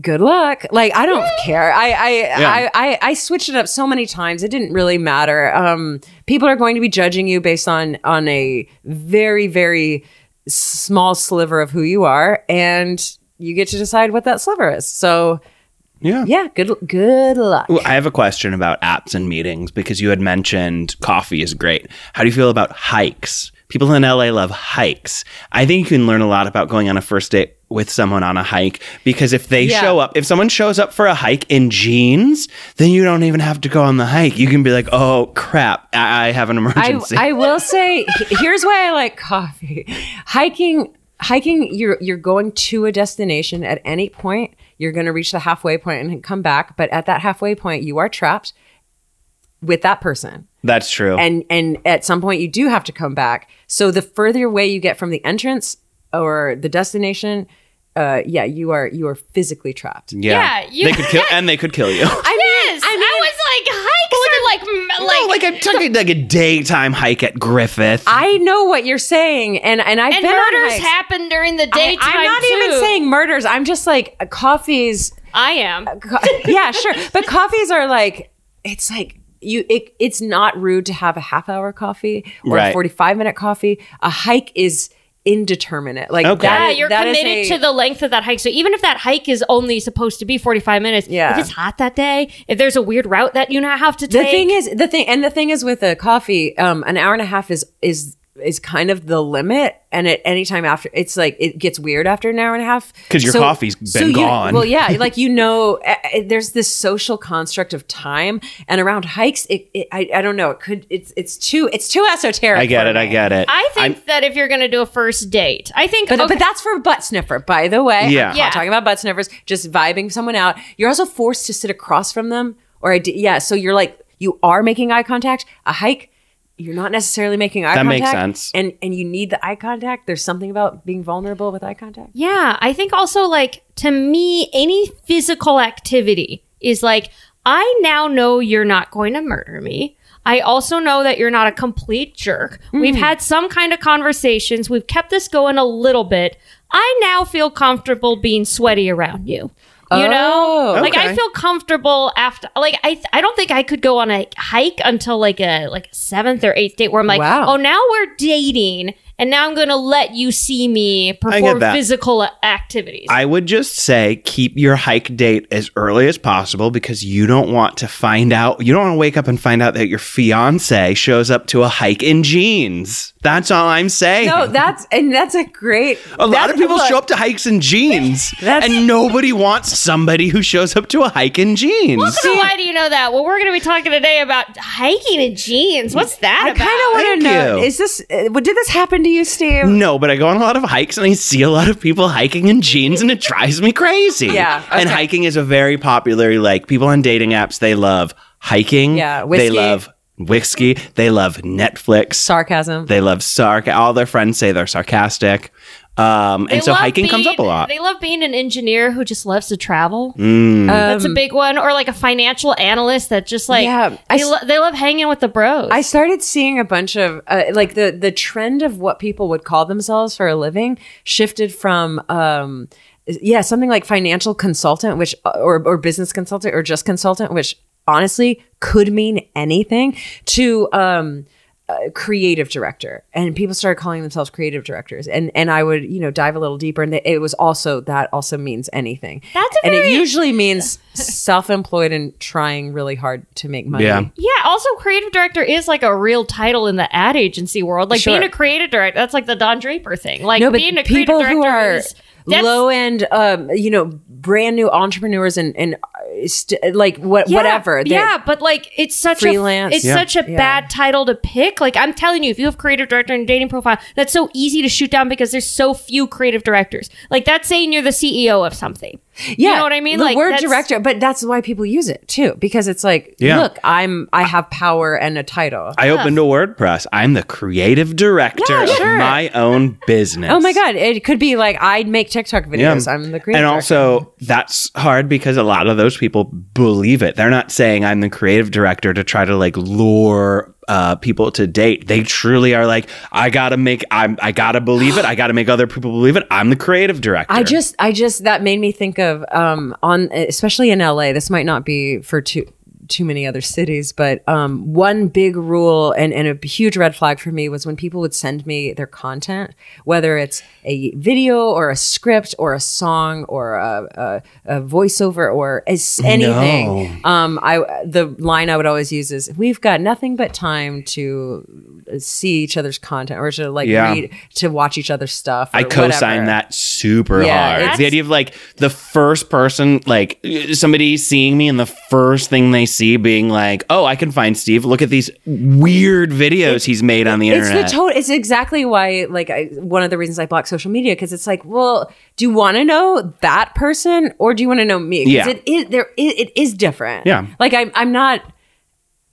Good luck. Like I don't care. I I, I I I switched it up so many times. It didn't really matter. Um, people are going to be judging you based on on a very very small sliver of who you are, and you get to decide what that sliver is. So Yeah. yeah, good good luck. Ooh, I have a question about apps and meetings because you had mentioned coffee is great. How do you feel about hikes? People in LA love hikes. I think you can learn a lot about going on a first date with someone on a hike because if they Yeah. show up, if someone shows up for a hike in jeans, then you don't even have to go on the hike. You can be like, "Oh crap, I, I have an emergency." I will say here's why I like coffee. Hiking hiking you're you're going to a destination at any point you're going to reach the halfway point and come back but at that halfway point you are trapped with that person That's true. and and at some point you do have to come back so the further away you get from the entrance or the destination uh yeah you are you are physically trapped yeah, Yeah, you- they could kill, [laughs] and they could kill you. I mean, Yes, I, was like hikes are like m- like no, like I'm talking like a daytime hike at Griffith. I know what you're saying, and and I've and been murders hikes. happen during the I, daytime. I'm not even saying murders. I'm just like uh, coffees. I am. Co- [laughs] yeah, sure, but coffees are like it's like you. It, it's not rude to have a half hour coffee or Right. a 45 minute coffee. A hike is indeterminate. Like Okay. that Yeah, is- you're that is committed a- to the length of that hike. So even if that hike is only supposed to be 45 minutes, Yeah. if it's hot that day, if there's a weird route that you now have to take. The thing is, the thing, and the thing is with a coffee, um, an hour and a half is is is kind of the limit. And at any time after, it's like it gets weird after an hour and a half 'Cause your coffee's been you- gone. well, yeah, like you know, there's this social construct of time, and around hikes, it, it I, I don't know, it could it's it's too it's too esoteric. I get for it. I get it. I think I'm- that if you're going to do a first date, I think, But, okay, but that's for butt sniffer, by the way. Yeah. I'm Yeah. talking about butt sniffers, just vibing someone out. You're also forced to sit across from them, or I d- yeah. So you're like you are making eye contact. A hike, you're not necessarily making eye That contact. makes sense. And and you need the eye contact. There's something about being vulnerable with eye contact. Yeah, I think also like to me, any physical activity is like, I now know you're not going to murder me. I also know that you're not a complete jerk. We've mm. had some kind of conversations. We've kept this going a little bit. I now feel comfortable being sweaty around you. You know, Oh. like I feel comfortable after. Like I, I don't think I could go on a hike until like a like seventh or eighth date where I'm like, Wow. oh, now we're dating, and now I'm going to let you see me perform physical activities. I would just say keep your hike date as early as possible because you don't want to find out. You don't want to wake up and find out that your fiance shows up to a hike in jeans. That's all I'm saying. No, that's and that's a great. a lot of people look, show up to hikes in jeans, [laughs] That's- and nobody wants somebody who shows up to a hike in jeans. So why do you know that? Well, we're going to be talking today about hiking in jeans. What's that I about? kind of want to know. Is this? Uh, what- did this happen to you, Steve? No, but I go on a lot of hikes and I see a lot of people hiking in jeans and it drives me crazy. Yeah, And hiking is a very popular, like people on dating apps, they love hiking. Yeah, They love whiskey. They love Netflix. Sarcasm. They love sarc. All their friends say they're sarcastic. Um, They and so love hiking comes up a lot. They love being an engineer who just loves to travel. Mm. That's a Um, big one. Or like a financial analyst that just like, Yeah, they, s- lo- they love hanging with the bros. I started seeing a bunch of uh, like the the trend of what people would call themselves for a living shifted from um yeah something like financial consultant which or or business consultant or just consultant which honestly could mean anything to um uh, creative director and people started calling themselves creative directors and and I would you know dive a little deeper and it was also that also means anything That's a and it usually means self-employed and trying really hard to make money Yeah. yeah. Also, creative director is like a real title in the ad agency world. Like Sure. being a creative director, that's like the Don Draper thing. Like no, but being a creative director who are is that's- low end, um, you know, brand new entrepreneurs and and st- like what Yeah, whatever. They- yeah, but like it's such Freelance. a it's Yeah. such a Yeah. bad title to pick. Like I'm telling you, if you have creative director and dating profile, that's so easy to shoot down because there's so few creative directors. Like that's saying you're the CEO of something. yeah. you know what I mean? The Like, word director, but that's why people use it too because it's like, Yeah. look, I'm I have power and a title. I opened a WordPress. I'm the creative director Yeah, sure. of my own business. Oh my god! It could be like I'd make TikTok videos. I'm the creative. And director. also, that's hard because a lot of those people believe it. They're not saying I'm the creative director to try to like lure uh, people to date. They truly are like, I gotta make, I'm, I gotta believe it. I gotta make other people believe it. I'm the creative director. I just, I just that made me think of um on especially in LA. This might not be for too too many other cities, but um one big rule and and a huge red flag for me was when people would send me their content, whether it's a video or a script or a song or a, a, a voiceover or as anything. Um, I the line I would always use is, "We've got nothing but time to see each other's content or to like Yeah. read to watch each other's stuff." I co-sign whatever. that super Yeah, hard. It's the idea of like the first person, like somebody seeing me and the first thing they being like, "Oh, I can find Steve. Look at these weird videos he's made on the It's internet." the total. It's exactly why, like, I, one of the reasons I block social media because it's like, well, do you want to know that person or do you want to know me? Yeah. it is there. It, it is different. Yeah. like I'm. I'm not.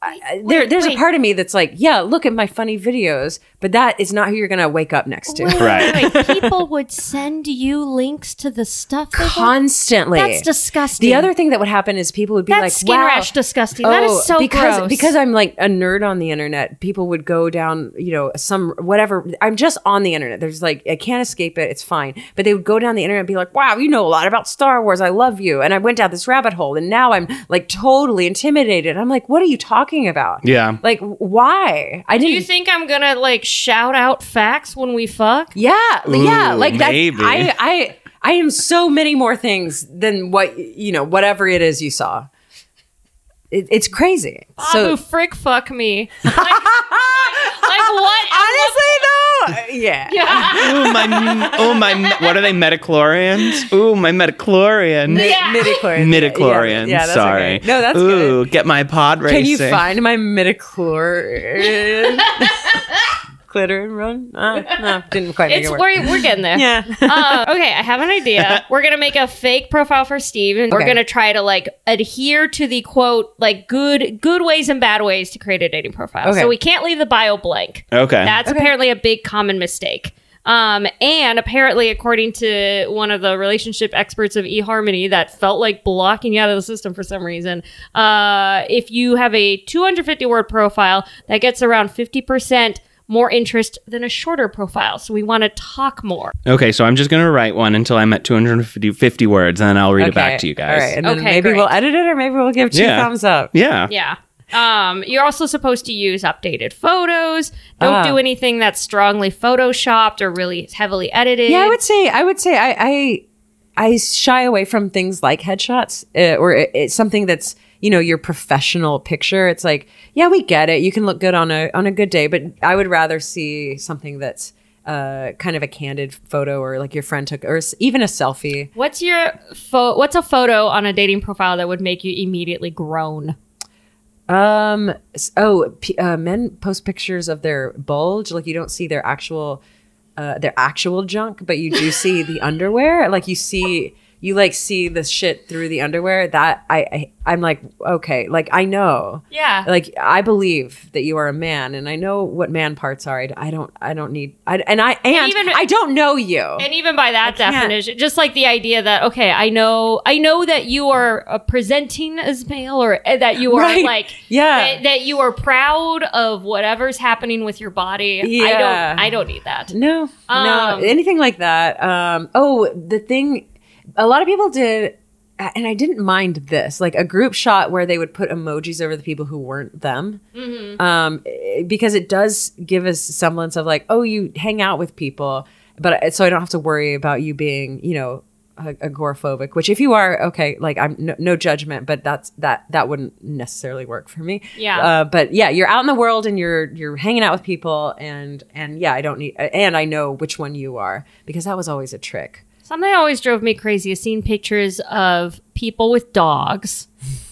I, I- there, there's wait. a part of me that's like, yeah, look at my funny videos, but that is not who you're gonna wake up next to. Right. Wait, wait, people would send you links to the stuff. Constantly. That's disgusting. The other thing that would happen is people would be That's like, skin wow, rash disgusting. That is oh, so because gross. because I'm like a nerd on the internet. People would go down, you know, some whatever. I'm just on the internet. There's like I can't escape it. It's fine. But they would go down the internet and be like, "Wow, you know a lot about Star Wars. I love you." And I went down this rabbit hole, and now I'm like totally intimidated. I'm like, "What are you talking about?" Yeah. Like why? I Do didn't. you think I'm gonna like shout out facts when we fuck? yeah, yeah. Like that. maybe. I I I am so many more things than what you know. Whatever it is you saw. It, it's crazy. Abu frick fuck me. Like, [laughs] like what? [laughs] Honestly, though, yeah. Yeah. Ooh, my, oh my, what are they? Metachlorians? Ooh, my metachlorian. Yeah. Midichlorian. Midichlorian. Yeah, yeah, that's sorry. okay. No, that's Ooh, good. get my pod racing. Can you find my midichlorian? [laughs] glitter and run. Uh, no, didn't quite make It's it work. we're, we're getting there. yeah. [laughs] uh, okay, I have an idea. [laughs] We're gonna make a fake profile for Steve, and we're gonna try to like adhere to the quote, like good good ways and bad ways to create a dating profile. Okay. So we can't leave the bio blank. Okay. That's apparently a big common mistake. Um, and apparently, according to one of the relationship experts of eHarmony, that felt like blocking you out of the system for some reason. Uh, if you have a 250 word profile, that gets around 50% more interest than a shorter profile. So we want to talk more. okay, so I'm just going to write one until I'm at 250 50 words, and then I'll read it back to you guys. All right, and then Okay, maybe great. we'll edit it, or maybe we'll give two Yeah. thumbs up. Yeah. Yeah. Um, you're also supposed to use updated photos. Don't Ah. do anything that's strongly photoshopped or really heavily edited. Yeah, I would say I would say I I, I shy away from things like headshots uh, or it, it's something that's you know your professional picture. It's like yeah, we get it. You can look good on a on a good day, but I would rather see something that's uh, kind of a candid photo or like your friend took or even a selfie. What's your pho- What's a photo on a dating profile that would make you immediately groan? Um. Oh, p- uh, men post pictures of their bulge. Like you don't see their actual, uh, their actual junk, but you do see the [laughs] underwear. Like you see, you like see the shit through the underwear. That I, I I'm like okay. Like I know. Yeah. Like I believe that you are a man, and I know what man parts are. I don't. I don't need. I, and I and, even- I don't know you. and even by that can't. definition, just like the idea that okay, I know, I know that you are uh, presenting as male, or uh, that you are Right. like, [laughs] Yeah. that, that you are proud of whatever's happening with your body. yeah. I don't, I don't need that. No, Um, no, anything like that. Um, oh, the thing, a lot of people did, and I didn't mind this, like a group shot where they would put emojis over the people who weren't them, Mm-hmm. um, because it does give us semblance of like, oh, you hang out with people, but so I don't have to worry about you being, you know. Agoraphobic, which if you are okay, like I'm no, no judgment, but that's that that wouldn't necessarily work for me. Yeah. Uh, but yeah, you're out in the world and you're you're hanging out with people, and and yeah, I don't need, and I know which one you are because that was always a trick. Something that always drove me crazy is seeing pictures of people with dogs.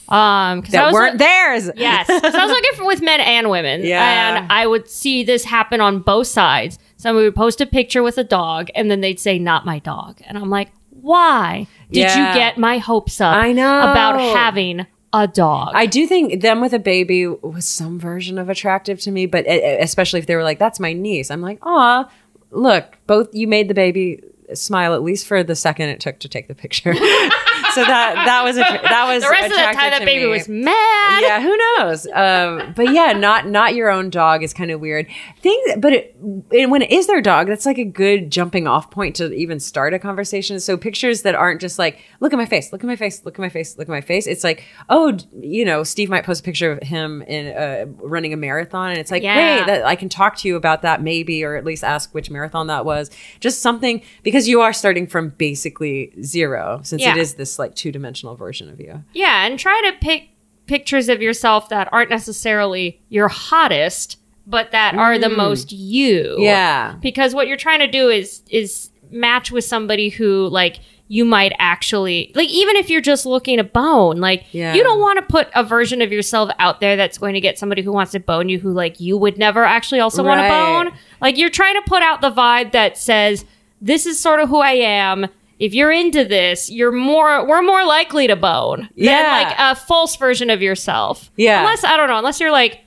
Um, 'cause I That was weren't like- theirs. Yes, 'Cause I was looking for with men and women. Yeah. and I would see this happen on both sides. Somebody would post a picture with a dog, and then they'd say, "Not my dog," and I'm like, "Why did Yeah. you get my hopes up? I know. about having a dog." I do think them with a baby was some version of attractive to me, but especially if they were like, "That's my niece," I'm like, "Aw, look, both you made the baby smile at least for the second it took to take the picture." [laughs] so that that was a, that was the rest of the time, that baby me. was mad. yeah, who knows? Um, but yeah, not not your own dog is kind of weird. Things, but it, it, when it is their dog, that's like a good jumping off point to even start a conversation. So pictures that aren't just like, look at my face, look at my face, look at my face, look at my face. It's like, oh, you know, Steve might post a picture of him in uh, running a marathon, and it's like, Yeah. great, that I can talk to you about that maybe, or at least ask which marathon that was. Just something because you are starting from basically zero, since Yeah. it is this like two dimensional version of you. Yeah, and try to pick pictures of yourself that aren't necessarily your hottest, but that are the most you. Mm. Yeah. Because what you're trying to do is is match with somebody who like you might actually like even if you're just looking to bone, like Yeah. you don't want to put a version of yourself out there that's going to get somebody who wants to bone you who like you would never actually also want to bone. Like you're trying to put out the vibe that says this is sort of who I am. If you're into this, you're more we're more likely to bone Yeah. than like a false version of yourself. Yeah. Unless I don't know, unless you're like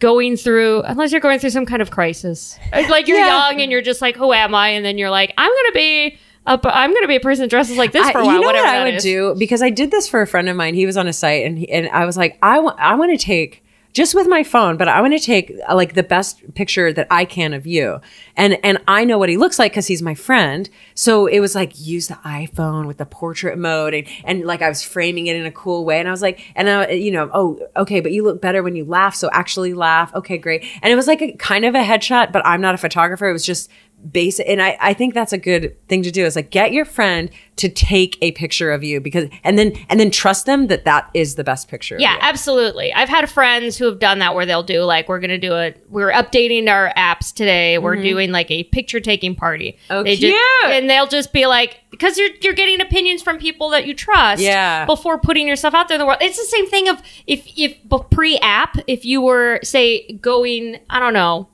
going through unless you're going through some kind of crisis. Like you're [laughs] Yeah. young and you're just like, who am I? And then you're like, I'm gonna be a, I'm gonna be a person that dresses like this for a while. You know whatever what I would is. do because I did this for a friend of mine. He was on a site and he, and I was like, I want I want to take just with my phone, but I want to take uh, like the best picture that I can of you. And and I know what he looks like because he's my friend. So it was like use the iPhone with the portrait mode and and like I was framing it in a cool way. And I was like, and I, you know, oh okay, but you look better when you laugh. So actually laugh. Okay, great. And it was like a kind of a headshot, but I'm not a photographer. It was just basic and I, I think that's a good thing to do is like get your friend to take a picture of you because and then and then trust them that that is the best picture Yeah, absolutely. I've had friends who have done that where they'll do like we're gonna do it we're updating our apps today. We're doing like a picture taking party. Mm-hmm. Oh, They cute. and they'll just be like because you're you're getting opinions from people that you trust. Yeah. Before putting yourself out there in the world, it's the same thing of if if pre app if you were say going I don't know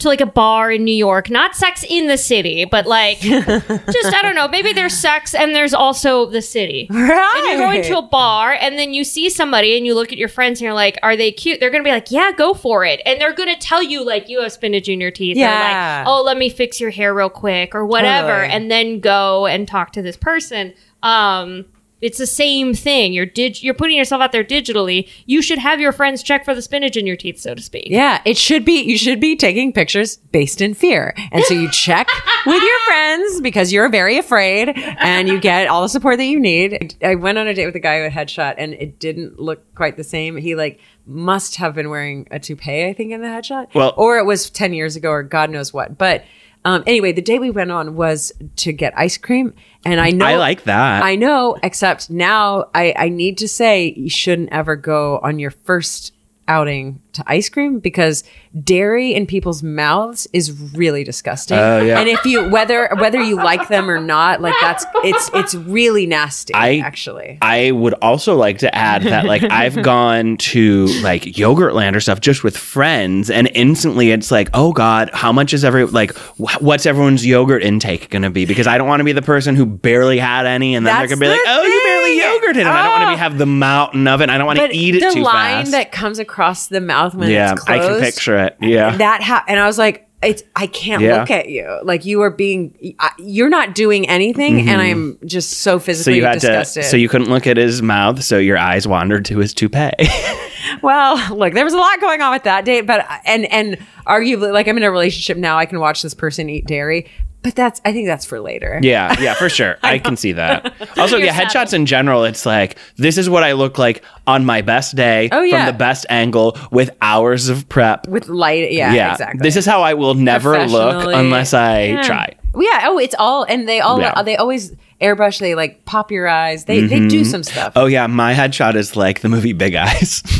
to like a bar in New York, not sex in the city, but like [laughs] just I don't know, maybe there's sex and there's also the city. Right. And you're going to a bar and then you see somebody and you look at your friends and you're like, are they cute? They're going to be like, yeah, go for it. And they're going to tell you like you have spinach in your teeth Yeah. or like, oh, let me fix your hair real quick or whatever. Totally. And then go and talk to this person. Um, it's the same thing. You're dig- you're putting yourself out there digitally. You should have your friends check for the spinach in your teeth, so to speak. Yeah, it should be. You should be taking pictures based in fear, and so you check with your [laughs] friends because you're very afraid, and you get all the support that you need. I went on a date with a guy who had headshot, and it didn't look quite the same. He like must have been wearing a toupee, I think, in the headshot. Well- or it was ten years ago, or God knows what. But um, anyway, the day we went on was to get ice cream, and I know I like that. I know, except now I, I need to say you shouldn't ever go on your first outing to ice cream because dairy in people's mouths is really disgusting. Oh, yeah. And if you whether whether you like them or not, like that's it's it's really nasty I- actually. I would also like to add that like [laughs] I've gone to like Yogurtland or stuff just with friends and instantly it's like, "Oh god, how much is every like wh- what's everyone's yogurt intake going to be?" Because I don't want to be the person who barely had any and then That's they're going to be like, the "Oh, you barely thing. yogurted." And I don't want to be ah. have the mountain of it. I don't want to eat it the too line fast. that comes across the mouth when yeah, it's I closed, can picture it. Yeah. that ha- and I was like, it's I can't Yeah. look at you like you are being I- you're not doing anything, and mm-hmm. I'm just so so physically you had disgusted. to so you couldn't look at his mouth, so your eyes wandered to his toupee. [laughs] Well, look, there was a lot going on with that date, but and and arguably, like I'm in a relationship now, I can watch this person eat dairy, but that's I think that's for later. Yeah, yeah, for sure. [laughs] I can see that. [laughs] Also, yeah, headshots in general, it's like this is what I look like on my best day Oh, yeah. from the best angle with hours of prep. with light. Yeah, yeah, exactly. This is how I will never look unless I Yeah. try. Yeah. Oh, it's all and they all Yeah. they always airbrush. They like pop your eyes. They they do mm-hmm. some stuff. Oh yeah, my headshot is like the movie Big Eyes. [laughs]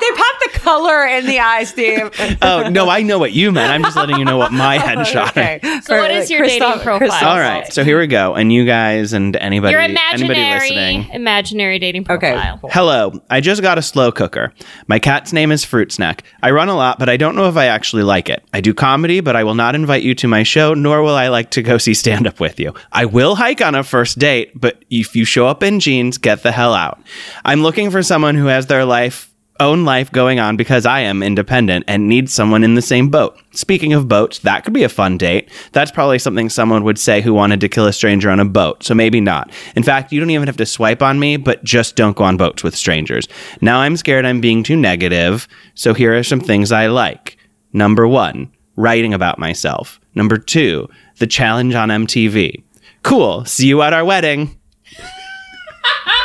They pop color in the eyes, Steve. [laughs] oh no, I know what you meant. I'm just letting you know what my [laughs] headshot. okay. is. So what is your dating profile? All right, so here we go, and you guys and anybody, Your anybody listening. imaginary dating Okay. profile. cool. Hello, I just got a slow cooker. My cat's name is Fruit Snack. I run a lot, but I don't know if I actually like it. I do comedy, but I will not invite you to my show, nor will I like to go see stand up with you. I will hike on a first date, but if you show up in jeans, get the hell out. I'm looking for someone who has their life own life going on because I am independent and need someone in the same boat. Speaking of boats, that could be a fun date. That's probably something someone would say who wanted to kill a stranger on a boat, so maybe not. In fact, you don't even have to swipe on me, but just don't go on boats with strangers. Now I'm scared I'm being too negative, so here are some things I like. Number one, writing about myself. Number two, the challenge on MTV. Cool, see you at our wedding. [laughs]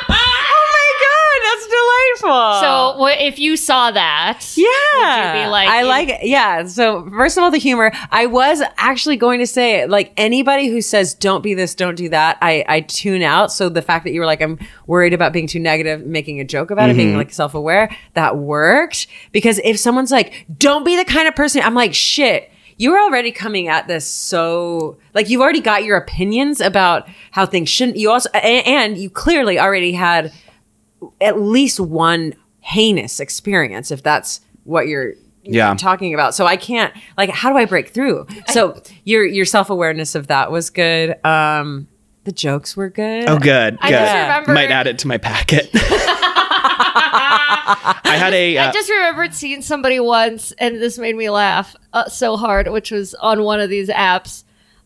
My god, that's delightful. So what if you saw that? Yeah. Would you be like I like it. Yeah. So first of all, the humor. I was actually going to say, like anybody who says don't be this, don't do that, I, I tune out. So the fact that you were like, I'm worried about being too negative, making a joke about it, being mm-hmm. like self aware, that worked. Because if someone's like, don't be the kind of person, I'm like, shit. You were already coming at this so like you've already got your opinions about how things shouldn't. You also and, and you clearly already had at least one heinous experience if that's what you're Yeah. talking about so i can't like how do i break through so [laughs] your your self-awareness of that was good um the jokes were good Oh, good. I good. just remember- Might add it to my packet. [laughs] I had a. Uh, I just remembered seeing somebody once, and this made me laugh uh, so hard, which was on one of these apps.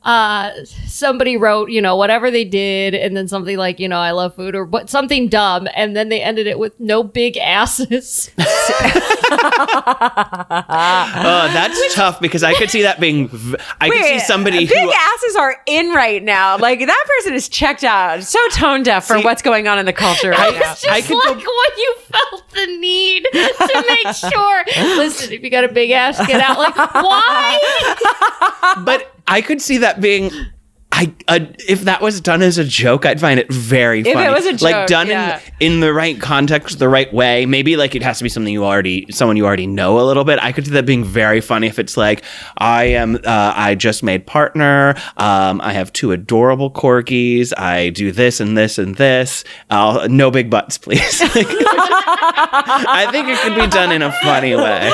Uh, somebody wrote, you know, whatever they did, and then something like, you know, I love food or but something dumb, and then they ended it with no big asses. [laughs] oh, that's tough because I could see that being. V- I could see Wait, somebody big who. asses are in right now like that person is checked out so tone deaf for See, what's going on in the culture right now just I could go- like when you felt the need to make sure. [laughs] Listen, if you got a big ass, get out. Like, why? But I could see that being I uh, if that was done as a joke, I'd find it very funny. If it was a joke, like done yeah. in in the right context, the right way. Maybe like it has to be something you already, someone you already know a little bit. I could see that being very funny if it's like, I am, uh, I just made partner. Um, I have two adorable corgis. I do this and this and this. Uh, no big butts, please. [laughs] Like, I think it could be done in a funny way.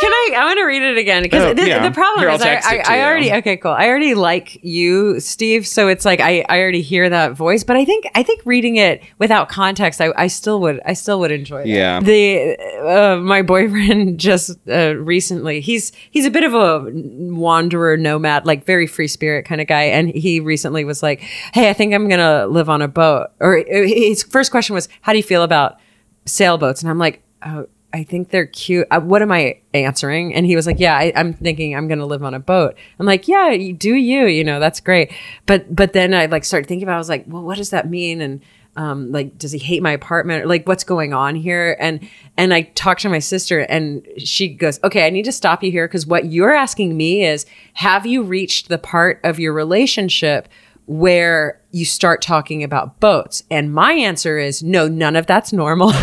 Can I? I want to read it again because Oh, the, yeah. the problem Here, is I, I, I already okay cool. I already like you, Steve. So it's like I, I already hear that voice, but I think I think reading it without context, I, I still would I still would enjoy it. Yeah. The uh, my boyfriend [laughs] just uh, recently he's he's a bit of a wanderer nomad, like very free spirit kind of guy, and he recently was like, "Hey, I think I'm gonna live on a boat." Or uh, his first question was, "How do you feel about sailboats?" And I'm like, "Oh." I think they're cute. Uh, what am I answering? And he was like, "Yeah, I, I'm thinking I'm going to live on a boat." I'm like, "Yeah, you do you. You know, that's great." But but then I like started thinking about. it. I was like, "Well, what does that mean?" And um, like, does he hate my apartment? Like, what's going on here? And and I talked to my sister, and she goes, "Okay, I need to stop you here because what you're asking me is, have you reached the part of your relationship?" Where you start talking about boats. And my answer is no none of that's normal. [laughs]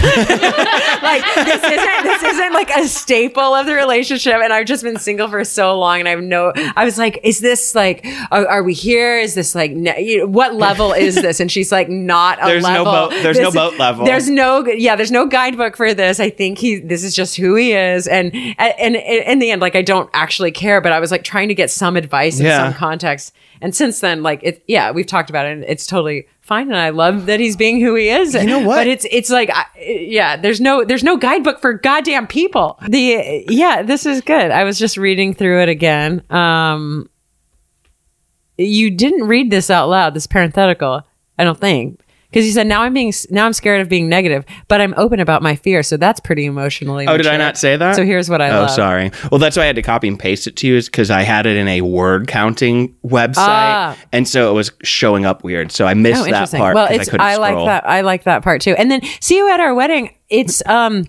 Like this isn't this isn't like a staple of the relationship. And i've just been single for so long and i have no i was like is this like are, are we here? Is this like you know, what level is this? And she's like not a There's no level. boat- there's no boat level. there's no yeah there's no guidebook for this. I think he this is just who he is. And and, and in the end like i don't actually care but i was like trying to get some advice in Yeah. some context and since then like it yeah we've talked about it and it's totally fine. And i love that he's being who he is. You know what? but it's it's like I, yeah there's no there's no guidebook for goddamn people. The yeah this is good. I was just reading through it again. Um you didn't read this out loud this parenthetical i don't think because you said now i'm being now i'm scared of being negative but i'm open about my fear so that's pretty emotionally Oh, did I not say that? so here's what i Oh, love sorry. Well, that's why I had to copy and paste it to you, is because I had it in a word counting website, Ah. and so it was showing up weird. So I missed Oh, that part. Well, it's I, couldn't I, like that. I like that part too. And then see you at our wedding. It's um,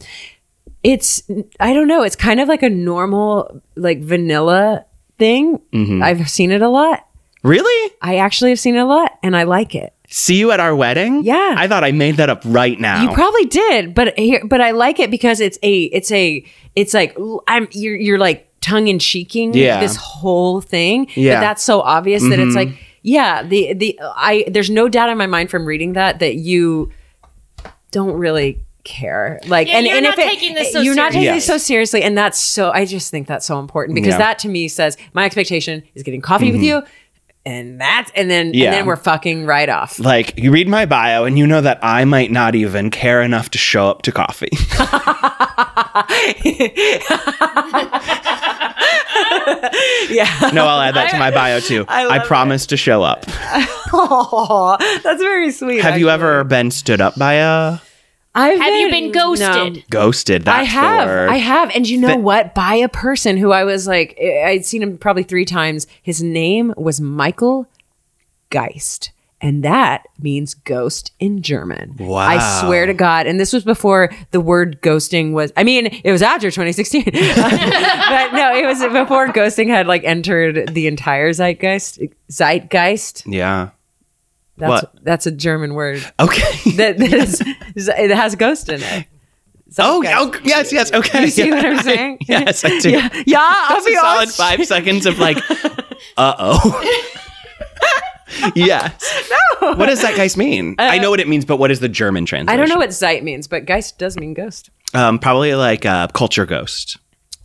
it's I don't know. It's kind of like a normal like vanilla thing. Mm-hmm. I've seen it a lot. Really? I actually have seen it a lot, and I like it. See you at our wedding? Yeah. I thought I made that up right now. You probably did, but here, but I like it because it's a, it's a, it's like I'm you're you're like tongue in cheeking Yeah. this whole thing. Yeah. Mm-hmm. but that's so obvious that it's like yeah the the I there's no doubt in my mind from reading that that you don't really care like Yeah, and, you're and not if it, taking this so you're not taking seriously. this so seriously and that's so i just think that's so important because Yeah. that to me says my expectation is getting coffee with you and that's and then. Yeah. and then we're fucking right off like you read my bio and you know that I might not even care enough to show up to coffee. [laughs] yeah no, I'll add that to my bio too. I I, promise to show up. [laughs] Aw, that's very sweet. Have you ever been stood up by a I've Have you been ghosted? No. ghosted? That's I have. the word. I have. And you know Th- what? By a person who I was like, I- I'd seen him probably three times. His name was Michael Geist. And that means ghost in German. Wow. I swear to God. And this was before the word ghosting was, I mean, it was after 2016. [laughs] but no, it was before ghosting had like entered the entire zeitgeist. Zeitgeist. Yeah. That's, What? that's a German word. Okay. [laughs] that, that is, it has ghost in it. Oh, oh, yes, yes. Okay. You see what I'm [laughs] saying? yes, I do. Yeah, yeah I'll That's be a solid honest. five seconds of like, [laughs] uh oh. yes. No. What does that guys mean? I know what it means, but what is the German translation? Uh, I don't know what Zeit means, but Geist does mean ghost. Um, probably like uh, culture ghost,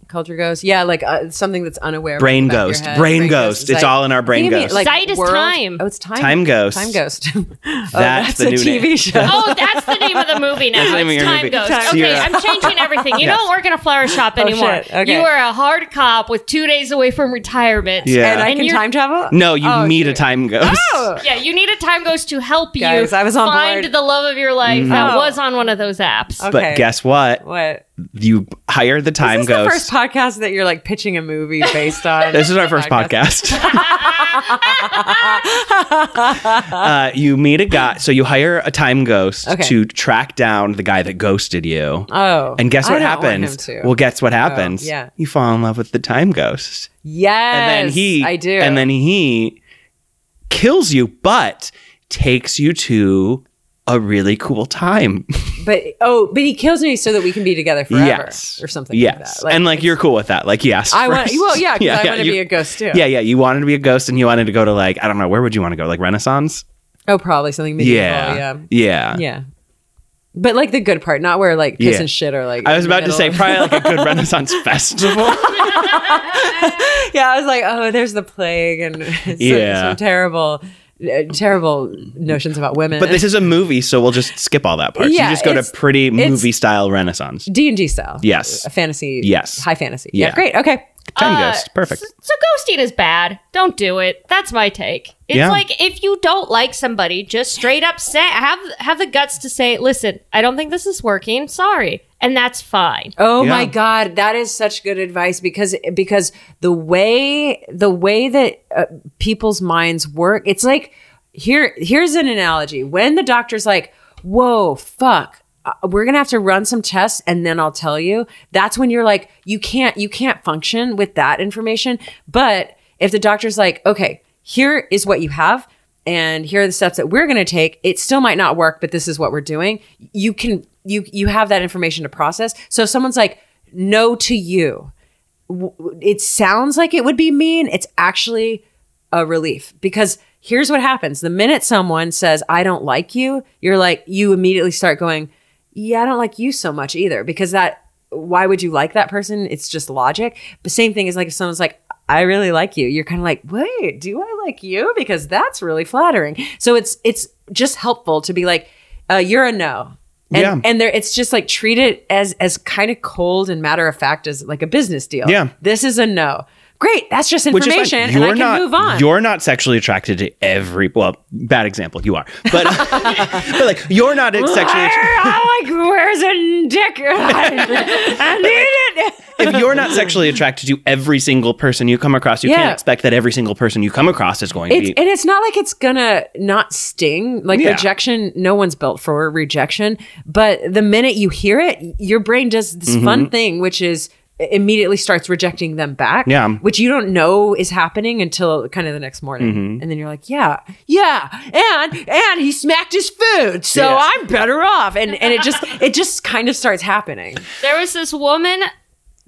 Culture ghost. Yeah, like uh, something that's unaware. brain the your ghost, head. brain, ghost. It's Zeit. all in our brain think it mean, ghost. Zeit is time. Oh, it's time. Time ghost. Time ghost. [laughs] oh, That's that's, the a new TV name. show. [laughs] Oh, that's the name of the movie now. That's the name of It's your Time movie. Ghost. Time okay, Ghost. I'm changing everything. You [laughs] Yes. don't work in a flower shop anymore. shit. Okay. You are a hard cop with two days away from retirement. Yeah. and I And can you're- time travel. no, you Oh, meet a time ghost. Oh. Yeah, you need a time ghost to help you Guys, I was on find board. the love of your life that Oh. was on one of those apps. But guess what? What? You hire the time Is ghost. the first podcast that you're like pitching a movie based on? [laughs] This is our first podcast. [laughs] uh, you meet a guy, so you hire a time ghost Okay. to track down the guy that ghosted you. Oh, and guess what don't want him happens? to. Well, guess what happens? yeah. You fall in love with the time ghost. yes, And then he I do. And then he kills you, but takes you to a really cool time. [laughs] But oh, but he kills me so that we can be together forever, yes. or something. Yes. like that. and like you're cool with that. Like yes. I want. Well, yeah, [laughs] because I want to be a ghost too. Yeah, yeah. You wanted to be a ghost and you wanted to go to like, I don't know, where would you want to go? Like Renaissance? Oh, probably something medieval. Yeah. Yeah. Yeah. Yeah. But like the good part, not where like piss Yeah. and shit are like. I was about to say probably like a good [laughs] Renaissance festival. yeah, I was like, oh, there's the plague and Yeah. some terrible, terrible notions about women. But this is a movie, so we'll just skip all that part. So Yeah, you just go to pretty movie style Renaissance. D and D style. Yes. a fantasy. Yes. high fantasy. Yeah, Yeah. great. Okay. Time Uh, Ghost. Perfect. So, so ghosting is bad. Don't do it. That's my take. It's Yeah. like if you don't like somebody, just straight up say have have the guts to say, "Listen, I don't think this is working. Sorry." And that's fine. Oh Yeah. my god, that is such good advice because because the way the way that uh, people's minds work, it's like here here's an analogy. When the doctor's like, "Whoa, fuck, uh, we're gonna have to run some tests and then I'll tell you," that's when you're like, you can't you can't function with that information. But if the doctor's like, "Okay, here is what you have." and here are the steps that we're going to take it still might not work but this is what we're doing you can you you have that information to process so if someone's like no to you it sounds like it would be mean it's actually a relief because here's what happens the minute someone says i don't like you you're like you immediately start going yeah i don't like you so much either because that why would you like that person it's just logic the same thing is like if someone's like I really like you. You're kind of like, wait, do I like you? Because that's really flattering. So it's it's just helpful to be like, uh, you're a no. And, Yeah. and there, it's just like treat it as as kind of cold and matter of fact as like a business deal. Yeah. this is a no. Great, that's just information, and I can not, move on. You're not sexually attracted to every. Well, bad example. You are, but [laughs] but like you're not sexually. I like where's a dick? [laughs] I need it. if you're not sexually attracted to every single person you come across, you Yeah. can't expect that every single person you come across is going It's, to be. and it's not like it's gonna not sting. Like Yeah. rejection, no one's built for rejection. But the minute you hear it, your brain does this Mm-hmm. fun thing, which is immediately starts rejecting them back. Yeah. Which you don't know is happening until kind of the next morning. Mm-hmm. And then you're like, yeah, yeah. And and he smacked his food. So Yeah. I'm better off. And and it just it just kind of starts happening. There was this woman,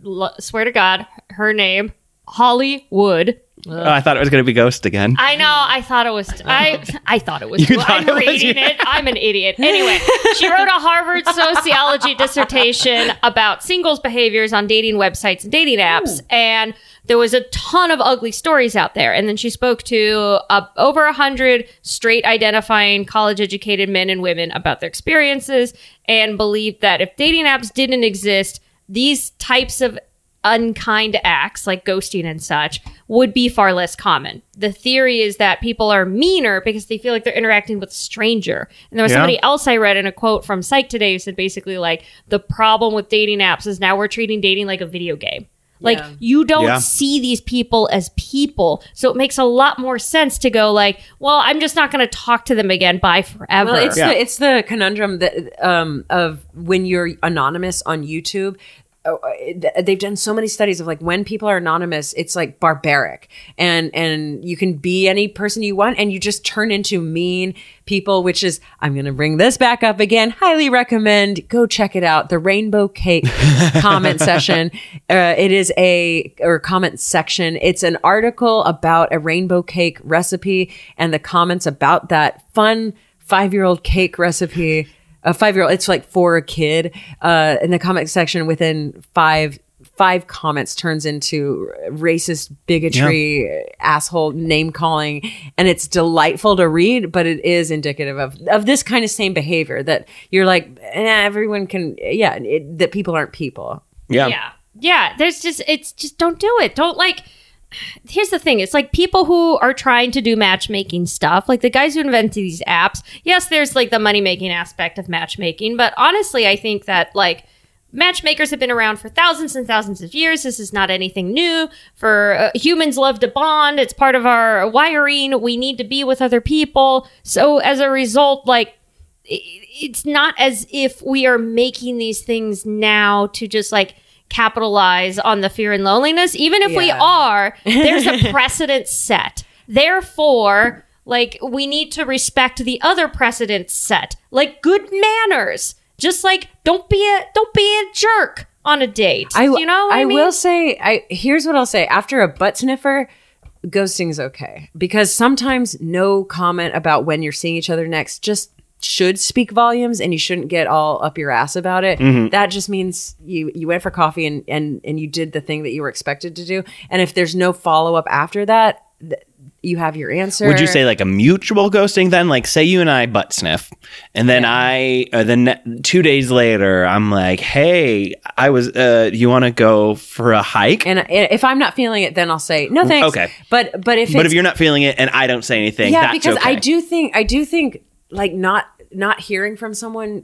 l- swear to God, her name Holly Wood. Oh, I thought it was going to be Ghost again. I know. I thought it was. I I thought it was. [laughs] You thought I'm it was, reading yeah. it. I'm an idiot. Anyway, she wrote a Harvard sociology dissertation about singles' behaviors on dating websites and dating apps, and there was a ton of ugly stories out there. And then she spoke to uh, over a hundred straight identifying college-educated men and women about their experiences, and believed that if dating apps didn't exist, these types of unkind acts like ghosting and such would be far less common. The theory is that people are meaner because they feel like they're interacting with a stranger. And there was Yeah. somebody else I read in a quote from Psych today who said basically like the problem with dating apps is now we're treating dating like a video game. Like Yeah. you don't Yeah. see these people as people. So it makes a lot more sense to go like, well, I'm just not going to talk to them again. Bye forever. Well, it's Yeah. the it's the conundrum that um, of when you're anonymous on YouTube. Uh, They've done so many studies of like when people are anonymous, it's like barbaric, and and you can be any person you want, and you just turn into mean people. Which is, I'm going to bring this back up again. Highly recommend. Go check it out. The Rainbow Cake [laughs] comment session. Uh, it is a or comment section. It's an article about a rainbow cake recipe and the comments about that fun five year old cake recipe. A five year old, it's like for a kid. Uh, in the comment section, within five five comments turns into racist bigotry, asshole name calling, and it's delightful to read. But it is indicative of of this kind of same behavior that you're like, eh, everyone can, yeah, it, that people aren't people. yeah. Yeah. Yeah. There's just, it's just don't do it. Don't like, here's the thing it's like people who are trying to do matchmaking stuff, like the guys who invented these apps. Yes, there's like the money making aspect of matchmaking, but honestly, I think that like, Matchmakers have been around for thousands and thousands of years. This is not anything new. For uh, humans love to bond. It's part of our wiring. We need to be with other people. So as a result, like it's not as if we are making these things now to just like capitalize on the fear and loneliness. Even if we are, there's a [laughs] precedent set. Therefore, Like we need to respect the other precedents set, like good manners. Just like don't be a don't be a jerk on a date. I, you know I, I mean? will say, I here's what I'll say. After a butt sniffer, ghosting's okay because sometimes no comment about when you're seeing each other next just should speak volumes and you shouldn't get all up your ass about it that just means you you went for coffee and and and you did the thing that you were expected to do and if there's no follow-up after that th- you have your answer Would you say like a mutual ghosting then? Like, say you and I butt sniff, and then I, uh, then ne- two days later, I'm like, hey, I was, uh, you want to go for a hike? and if i'm not feeling it then i'll say no thanks Okay. but but if but if you're not feeling it and I don't say anything, yeah that's because okay. i do think i do think like not not hearing from someone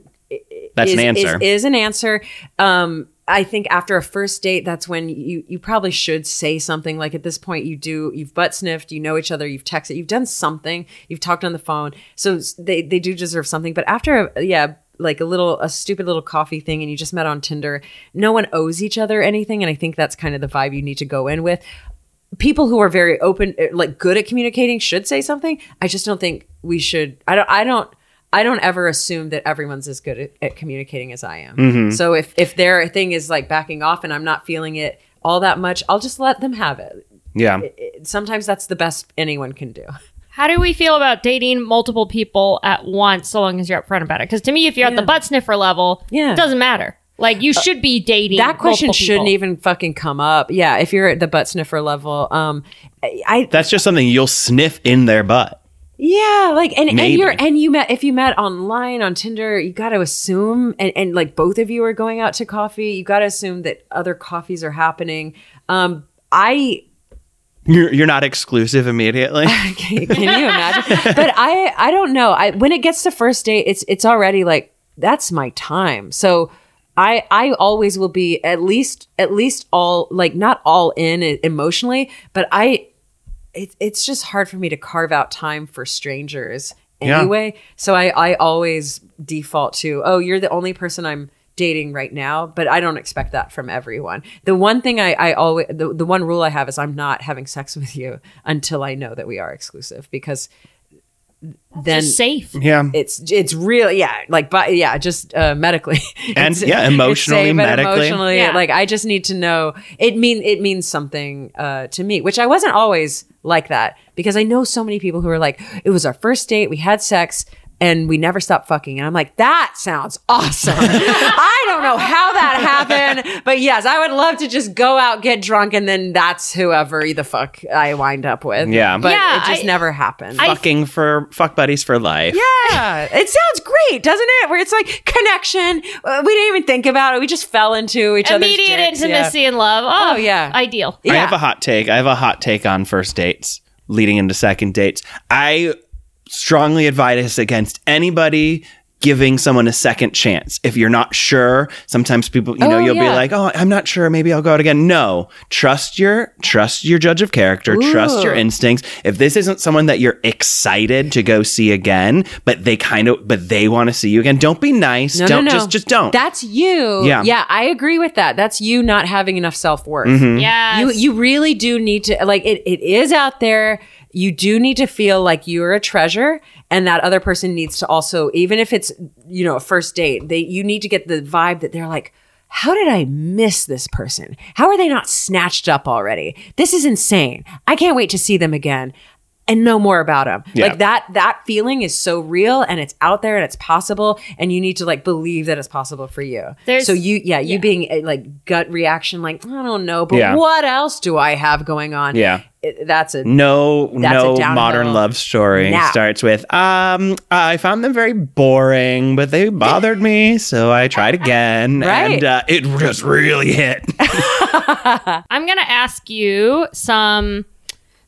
that's is, an answer. is, is an answer. Um i think after a first date that's when you you probably should say something. Like at this point you do you've butt sniffed you know each other you've texted you've done something you've talked on the phone. So they they do deserve something. But after a, yeah like a little a stupid little coffee thing and you just met on tinder no one owes each other anything. And i think that's kind of the vibe you need to go in with people who are very open eh, like good at communicating should say something i just don't think we should i don't i don't i don't ever assume that everyone's as good at, at communicating as i am Mm-hmm. so if if their thing is like backing off and i'm not feeling it all that much i'll just let them have it yeah. It- sometimes that's the best anyone can do [laughs] How do we feel about dating multiple people at once, so long as you're upfront about it? Because to me, if you're at the butt sniffer level, Yeah. it doesn't matter. Like you should be dating. that question shouldn't people. even fucking come up yeah if you're at the butt sniffer level um i, I That's just something you'll sniff in their butt. Yeah, like and, and you're and you met if you met online on Tinder, you got to assume and and like both of you are going out to coffee, you got to assume that other coffees are happening. Um I You're, you're not exclusive immediately. [laughs] can, can you imagine? but I I don't know. I when it gets to first date, it's it's already like that's my time. So I I always will be at least at least all like not all in emotionally, but I it, it's just hard for me to carve out time for strangers Yeah. anyway. So I I always default to oh you're the only person I'm dating right now, but I don't expect that from everyone. The one thing I, I always the, the one rule I have is I'm not having sex with you until I know that we are exclusive because then Just safe. yeah. it's it's real yeah like but yeah just uh medically [laughs] And, It's- yeah, emotionally, safe medically. emotionally Yeah. like i just need to know it mean it means something uh to me which i wasn't always like that because i know so many people who are like it was our first date we had sex and we never stopped fucking and i'm like that sounds awesome [laughs] i don't know how that happened but yes i would love to just go out get drunk and then that's whoever the fuck i wind up with Yeah. but Yeah, it just I- never happened Fucking for fuck buddies for life. yeah, it sounds great, doesn't it? Where it's like connection. Uh, we didn't even think about it. We just fell into each other's Immediate dicks. intimacy and love. Oh, Oh, yeah. Ideal. Yeah. I have a hot take. I have a hot take on first dates leading into second dates. I strongly advise against anybody giving someone a second chance. If you're not sure, sometimes people, you know, Oh, you'll be like, "Oh, I'm not sure, maybe I'll go out again." No. Trust your trust your judge of character, trust your instincts. If this isn't someone that you're excited to go see again, but they kind of but they want to see you again, don't be nice. No, don't no, no. just just don't. That's you. Yeah. Yeah, I agree with that. That's you not having enough self worth. Mm-hmm. Yeah. You you really do need to like it. It is out there. You do need to feel like you're a treasure, and that other person needs to also, even if it's you know a first date, they you need to get the vibe that they're like. How did I miss this person? How are they not snatched up already? This is insane. I can't wait to see them again and know more about them. Yeah. Like that that feeling is so real and it's out there and it's possible and you need to like believe that it's possible for you. There's- so you yeah, you yeah. being uh, like gut reaction like I don't know, but Yeah. what else do I have going on? Yeah. It- that's a No, That's no downhill modern love story now. starts with um I found them very boring, but they bothered me, so I tried again [laughs] Right. and uh, it just really hit. [laughs] [laughs] I'm gonna ask you some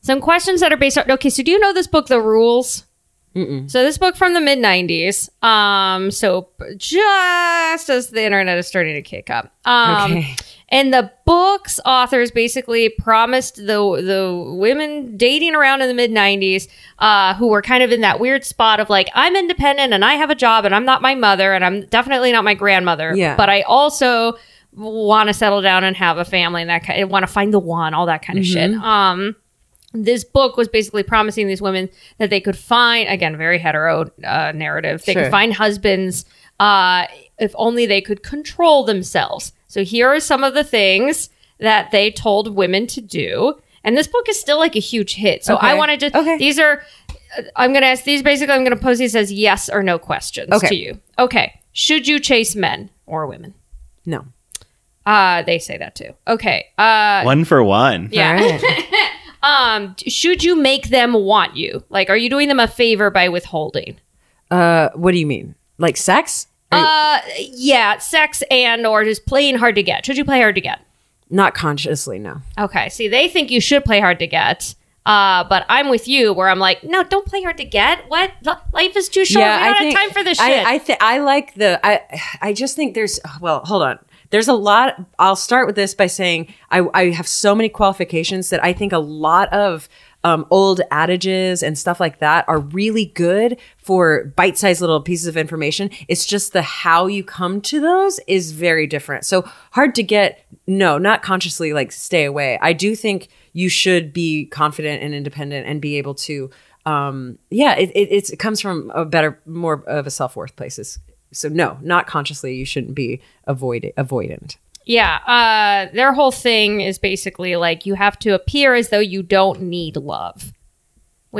some questions that are based on. Okay, so do you know this book, The Rules? So this book from the mid '90s. Um, so just as the internet is starting to kick up. Um, Okay. And the book's authors basically promised the the women dating around in the mid '90s, uh, who were kind of in that weird spot of like, I'm independent and I have a job and I'm not my mother and I'm definitely not my grandmother. Yeah. but I also want to settle down and have a family and that kind. I want to find the one, all that kind of shit. Um, this book was basically promising these women that they could find again very hetero uh, narrative they Sure. could find husbands uh, if only they could control themselves so here are some of the things that they told women to do and this book is still like a huge hit so i Okay. wanted to Okay. these are uh, i'm gonna ask these basically i'm gonna pose these as yes or no questions Okay. to you okay should you chase men or women No. uh they say that too okay uh One for one. yeah All right. [laughs] um should you make them want you like are you doing them a favor by withholding uh, what do you mean? Like sex? Uh yeah sex and or just playing hard to get. Should you play hard to get? Not consciously, no. okay see they think you should play hard to get uh but i'm with you where i'm like no don't play hard to get. What? Life is too short. We don't have time for this shit. I I, th- I like the I I just think there's well hold on. There's a lot I'll start with this by saying I I have so many qualifications that I think a lot of um, old adages and stuff like that are really good for bite-sized little pieces of information. It's just the how you come to those is very different. So hard to get. No, not consciously. Like stay away. I do think you should be confident and independent and be able to um yeah it, it it comes from a better more of a self-worth places so no not consciously you shouldn't be avoid avoidant yeah uh their whole thing is basically like you have to appear as though you don't need love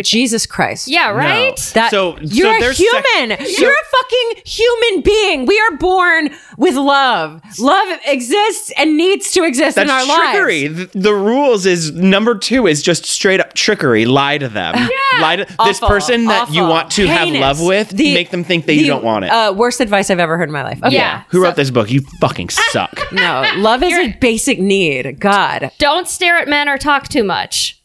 jesus christ yeah right that So- you're so a there's human you're a fucking human being we are born with love love exists and needs to exist That's in our trickery. lives The, the rules is number two is just straight up trickery. Lie to them. Lie to this person that you want to have love with. The- make them think that the, you don't want it. uh, worst advice i've ever heard in my life okay. Yeah. Who so- wrote this book? You fucking [laughs] suck. no love is a basic need god don't stare at men or talk too much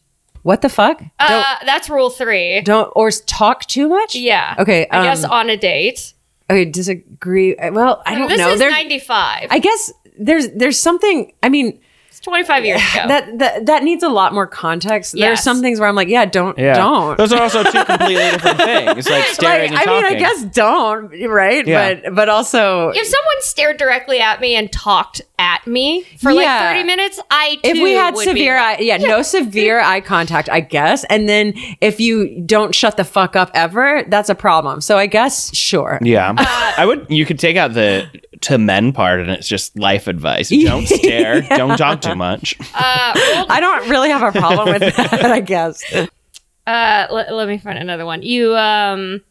what the fuck? Uh that's rule three. don't or talk too much? Yeah. Okay, i guess um, on a date. okay disagree well i don't this know. This is There's- 95 I guess there's there's something. I mean, 25 years ago that that that needs a lot more context. There are some things where I'm like, yeah, don't don't. Those are also two [laughs] completely different things. Like staring Like, and I mean. I guess don't, right? Yeah. But but also, if someone stared directly at me and talked at me for Yeah. like 30 minutes i too if we had would be severe, eye, yeah, no severe eye contact, I guess. And then if you don't shut the fuck up ever, that's a problem. So I guess sure. Yeah, Uh, I would. You could take out the to men part, and it's just life advice. [laughs] Don't stare. Don't talk too much. [laughs] [laughs] I don't really have a problem with that. [laughs] I guess. Uh, let, let me find another one. You um,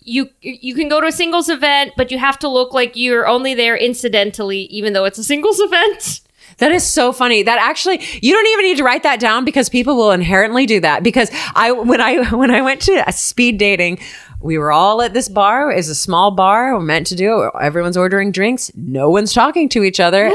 you you can go to a singles event, but you have to look like you're only there incidentally, even though it's a singles event. That is so funny. That actually, you don't even need to write that down because people will inherently do that. Because I, when I, when I went to speed dating, we were all at this bar. It's a small bar. We're meant to do. it. Everyone's ordering drinks. No one's talking to each other.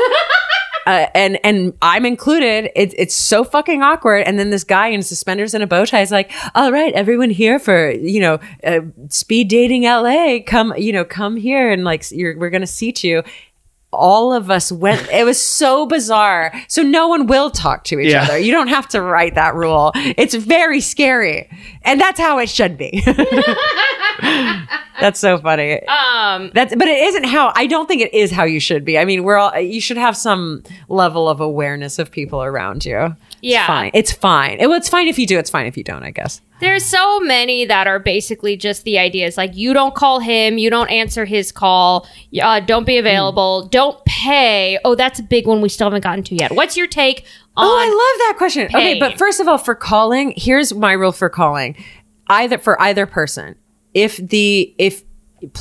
Uh, and and I'm included. It, it's so fucking awkward. And then this guy in suspenders and a bow tie is like, "All right, everyone here for you know uh, speed dating LA. Come, you know, come here and like we're gonna seat you." All of us went. It was so bizarre. So no one will talk to each Yeah. other. You don't have to write that rule. It's very scary, and that's how it should be. [laughs] that's so funny. Um, That's but it isn't how I don't think it is how you should be. I mean, we're all you should have some level of awareness of people around you. Yeah. It's fine. It's fine. It, well, it's fine if you do. It's fine if you don't. I guess. There's so many that are basically just the ideas like you don't call him, you don't answer his call, uh, don't be available, don't pay. Oh, that's a big one we still haven't gotten to yet. What's your take on? Oh, I love that question. Okay, but first of all, for calling, here's my rule for calling. Either for either person, if the if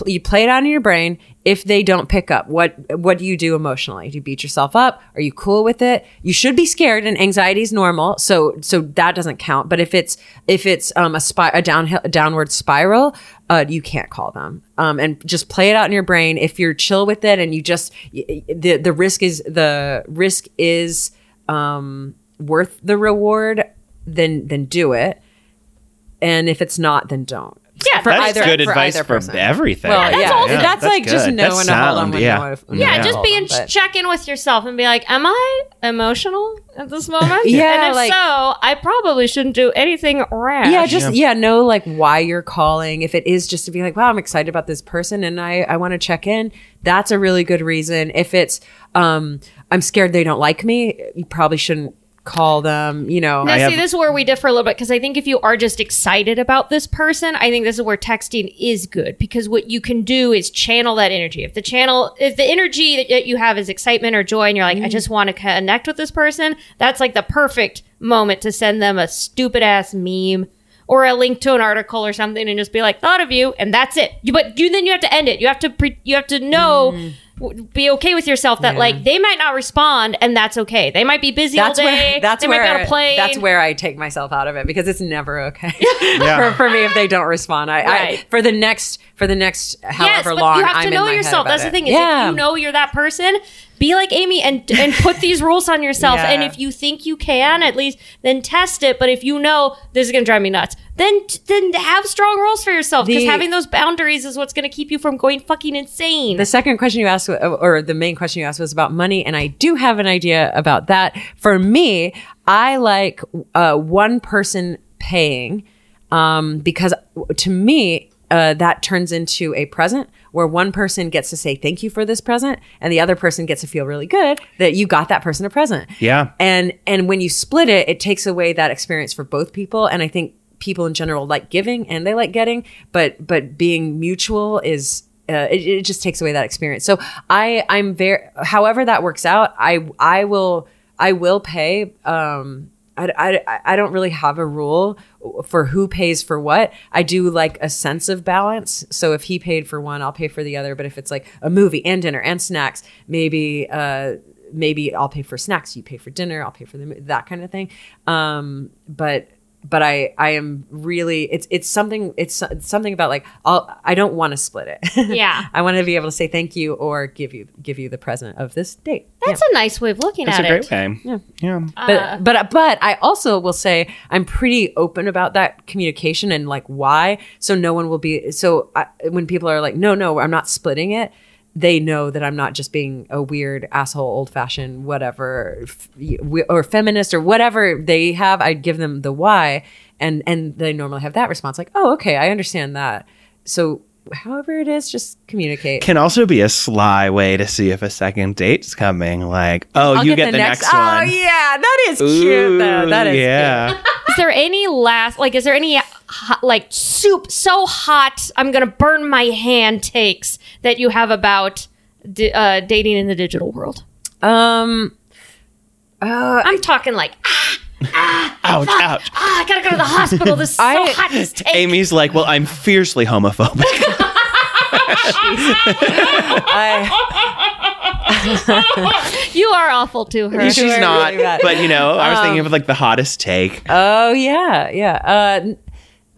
you play it out in your brain, if they don't pick up, what what do you do emotionally? Do you beat yourself up? Are you cool with it? You should be scared, and anxiety is normal, so so that doesn't count. But if it's if it's um a spy a downhill a downward spiral, uh, you can't call them. Um, and just play it out in your brain. If you're chill with it, and you just the the risk is the risk is um, worth the reward, then then do it. And if it's not, then don't. Yeah, for That's either good for advice either for person. everything. Well, yeah, all- that's, like just knowing That's to hold on sound, when yeah. you know when yeah, to just hold be in but- check in with yourself and be like, "Am I emotional at this moment?" Yeah, and if like- so, I probably shouldn't do anything rash. yeah, just yeah. know like why you're calling. If it is just to be like, wow, I'm excited about this person and I I want to check in. That's a really good reason. If it's um I'm scared they don't like me, you probably shouldn't call them, you know. Now, I see, have- this is where we differ a little bit because I think if you are just excited about this person, I think this is where texting is good because what you can do is channel that energy. If the channel, if the energy that you have is excitement or joy, and you're like, I mm. just want to connect with this person, that's like the perfect moment to send them a stupid ass meme or a link to an article or something, and just be like, thought of you, and that's it. You, but you then you have to end it. You have to pre- you have to know. w- Be okay with yourself that Yeah. like they might not respond and that's okay. They might be busy that's all day. where that's they where might be on a plane. that's where I take myself out of it because it's never okay [laughs] Yeah. for, [laughs] for me if they don't respond. I, I for the next for the next yes, however but long you have I'm to in know my head yourself. about That's the it. thing is yeah. if you know you're that person, be like Amy and and put [laughs] these rules on yourself. Yeah. And if you think you can, at least then test it. But if you know this is going to drive me nuts, then then have strong rules for yourself because having those boundaries is what's going to keep you from going fucking insane. The second question you asked, or the main question you asked, was about money, and I do have an idea about that. For me, I like uh, one person paying um, because to me, uh, that turns into a present where one person gets to say thank you for this present, and the other person gets to feel really good that you got that person a present. Yeah. and and when you split it, it takes away that experience for both people, and I think people in general like giving and they like getting, but but being mutual is uh, it, it just takes away that experience. So I I'm very however that works out, I I will I will pay. Um, I, I, I don't really have a rule for who pays for what. I do like a sense of balance. So if he paid for one, I'll pay for the other. But if it's like a movie and dinner and snacks, maybe uh, maybe I'll pay for snacks. You pay for dinner. I'll pay for the that kind of thing. Um, but but I I am really it's it's something it's, it's something about like I'll I don't want to split it. [laughs] Yeah. I want to be able to say thank you or give you give you the present of this date. That's a nice way of looking That's at a great it. way. Yeah. Yeah. but uh, but but I also will say I'm pretty open about that communication and like why. So no one will be so I, when people are like, no, no, I'm not splitting it. They know that I'm not just being a weird asshole, old fashioned, whatever, f- or feminist or whatever they have. I give them the why, and and they normally have that response like, oh, okay, I understand that. So however it is, just communicate. Can also be a sly way to see if a second date's coming. Like, oh, I'll you get, the, next, Oh one. yeah, that is cute though. That is cute. yeah. Is there any last like? Is there any hot, like soup so hot I'm gonna burn my hand takes that you have about di- uh, dating in the digital world? Um. Uh, I'm talking like ah, ouch, ouch. ah, I gotta go to the hospital. This is [laughs] so I- hot. This take. Amy's like, well, I'm fiercely homophobic. [laughs] I, You are awful to her. She's are not, really but you know, I was thinking of like the hottest take. oh yeah, yeah. Uh,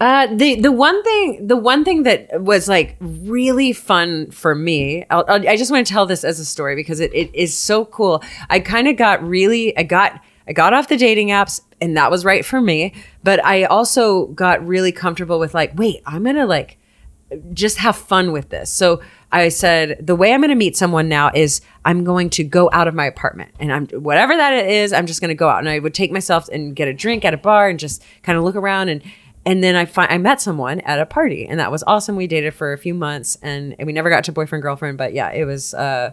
uh, the the one thing the one thing that was like really fun for me, I'll, I'll, I just want to tell this as a story because it, it is so cool. I kind of got really, I got I got off the dating apps and that was right for me. But I also got really comfortable with like, wait, I'm gonna like just have fun with this. So I said, the way I'm going to meet someone now is I'm going to go out of my apartment and I'm whatever that is, I'm just going to go out and I would take myself and get a drink at a bar and just kind of look around and and then I find I met someone at a party and that was awesome. We dated for a few months and, and we never got to boyfriend girlfriend, but yeah, it was uh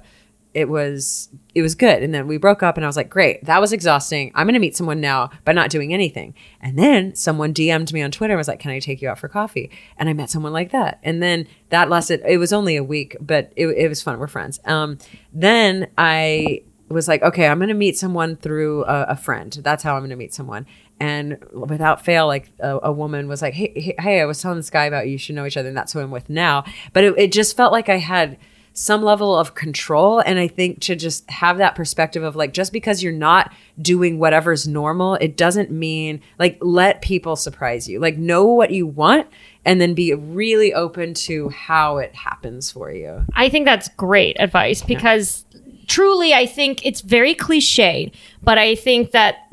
it was it was good. And then we broke up and i was like great that was exhausting. I'm going to meet someone now by not doing anything. And then someone dm'd me on twitter and was like can i take you out for coffee? And i met someone like that. And then that lasted it was only a week but it, it was fun. We're friends. Um, then i was like okay i'm going to meet someone through a, a friend. That's how i'm going to meet someone. And without fail like a, a woman was like hey, hey i was telling this guy about you, you should know each other and that's who i'm with now. But it, it just felt like i had some level of control. And I think to just have that perspective of like, just because you're not doing whatever's normal, it doesn't mean like, let people surprise you. Like, know what you want and then be really open to how it happens for you. I think that's great advice because truly, I think it's very cliched, but I think that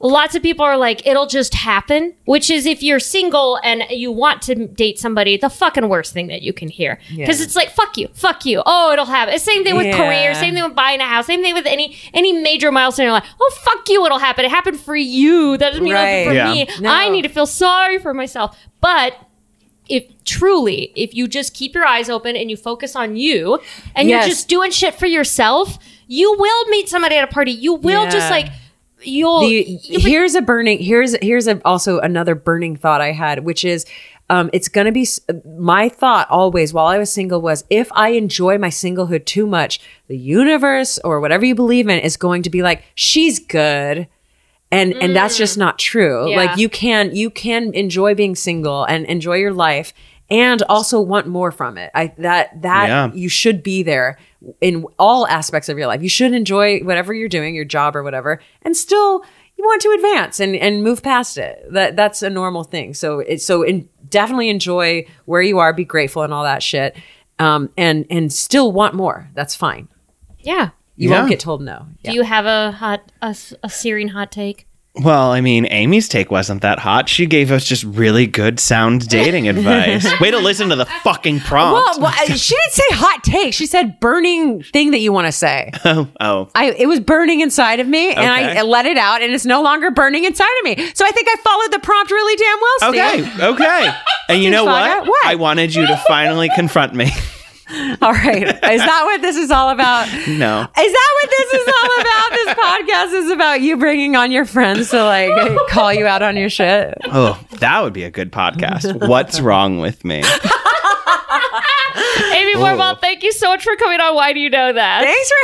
lots of people are like, it'll just happen, which is if you're single and you want to date somebody, the fucking worst thing that you can hear. Because Yeah. it's like, fuck you, fuck you. Oh, it'll happen. Same thing with Yeah. career, same thing with buying a house, same thing with any any major milestone in your life. Oh, fuck you, it'll happen. It happened for you. That doesn't mean happen for Right. me. No. I need to feel sorry for myself. But if truly, if you just keep your eyes open and you focus on you and Yes. you're just doing shit for yourself, you will meet somebody at a party. You will just like you'll the, here's a burning here's here's a, also another burning thought i had which is um, it's gonna be my thought always while i was single was if i enjoy my singlehood too much the universe or whatever you believe in is going to be like she's good. And and that's just not true. Yeah. like you can you can enjoy being single and enjoy your life and also want more from it i that that Yeah. you should be there in all aspects of your life you should enjoy whatever you're doing your job or whatever and still you want to advance and and move past it that that's a normal thing so it's so in, definitely enjoy where you are be grateful and all that shit um and and still want more that's fine yeah. you Yeah. won't get told no Do you have a hot a, a searing hot take? Well, I mean, Amy's take wasn't that hot. She gave us just really good sound dating [laughs] advice. Way to listen to the fucking prompt. Well, well, uh, she didn't say hot take. She said burning thing that you want to say. [laughs] oh, oh. I it was burning inside of me, and I, I let it out, and it's no longer burning inside of me. So I think I followed the prompt really damn well. Steve. Okay, okay. [laughs] And you know what? what? I wanted you to finally confront me. [laughs] All right. Is that what this is all about? No. Is that what this is all about? This [laughs] podcast is about you bringing on your friends to like call you out on your shit. Oh, that would be a good podcast. [laughs] What's wrong with me? Amy Vorpahl, oh. thank you so much for coming on. Why do you know that? Thanks for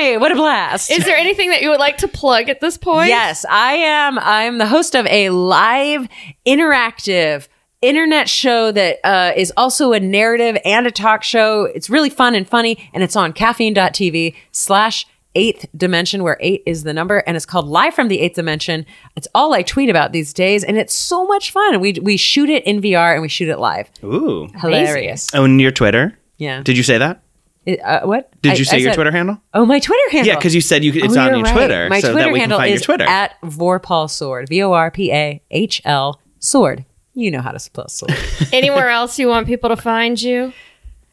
having me. What a blast. Is there anything that you would like to plug at this point? Yes, I am. I'm the host of a live, interactive internet show that uh, is also a narrative and a talk show. It's really fun and funny, and it's on caffeine.tv slash eighth dimension, where eight is the number, and it's called Live from the Eighth Dimension. It's all I tweet about these days, and it's so much fun. We we shoot it in VR and we shoot it live. Ooh. Hilarious. Oh, and your Twitter? Yeah. Did you say that? It- uh, what Did I- you say I your said- Twitter handle? Oh, my Twitter handle. Yeah, because you said you it's Oh, on your right. Twitter, My so Twitter that we can handle find is your Twitter. at Vorpahl Sword. V O R P A H L Sword. You know how to spell [laughs] sword. Anywhere else you want people to find you?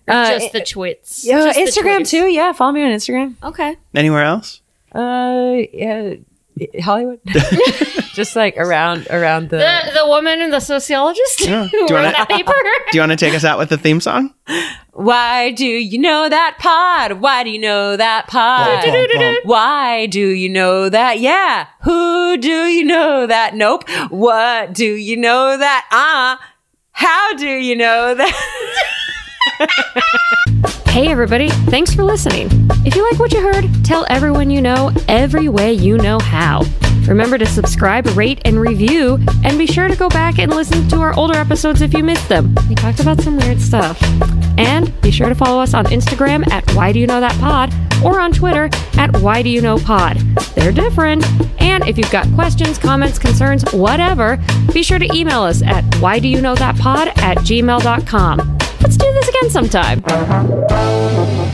Or Uh, just the twits. Yeah, Just the Instagram tweets? too. Yeah, follow me on Instagram. Okay. Anywhere else? Uh, yeah, Hollywood. [laughs] [laughs] Just like around around the. The the woman and the sociologist Yeah. who Do you wrote wanna- that [laughs] paper. Do you want to take us out with the theme song? Why do you know that pod? Why do you know that pod? Bum, bum, bum. Why do you know that? Yeah. Who do you know that? Nope. What do you know that? Ah. how do you know that? [laughs] Hey everybody, thanks for listening. If you like what you heard, tell everyone you know every way you know how. Remember to subscribe, rate, and review, and be sure to go back and listen to our older episodes if you missed them. We talked about some weird stuff. And be sure to follow us on Instagram at Why Do You Know That Pod or on Twitter at Why Do You Know Pod. They're different. And if you've got questions, comments, concerns, whatever, be sure to email us at Why Do You Know That Pod at gmail.com. Let's do this again sometime.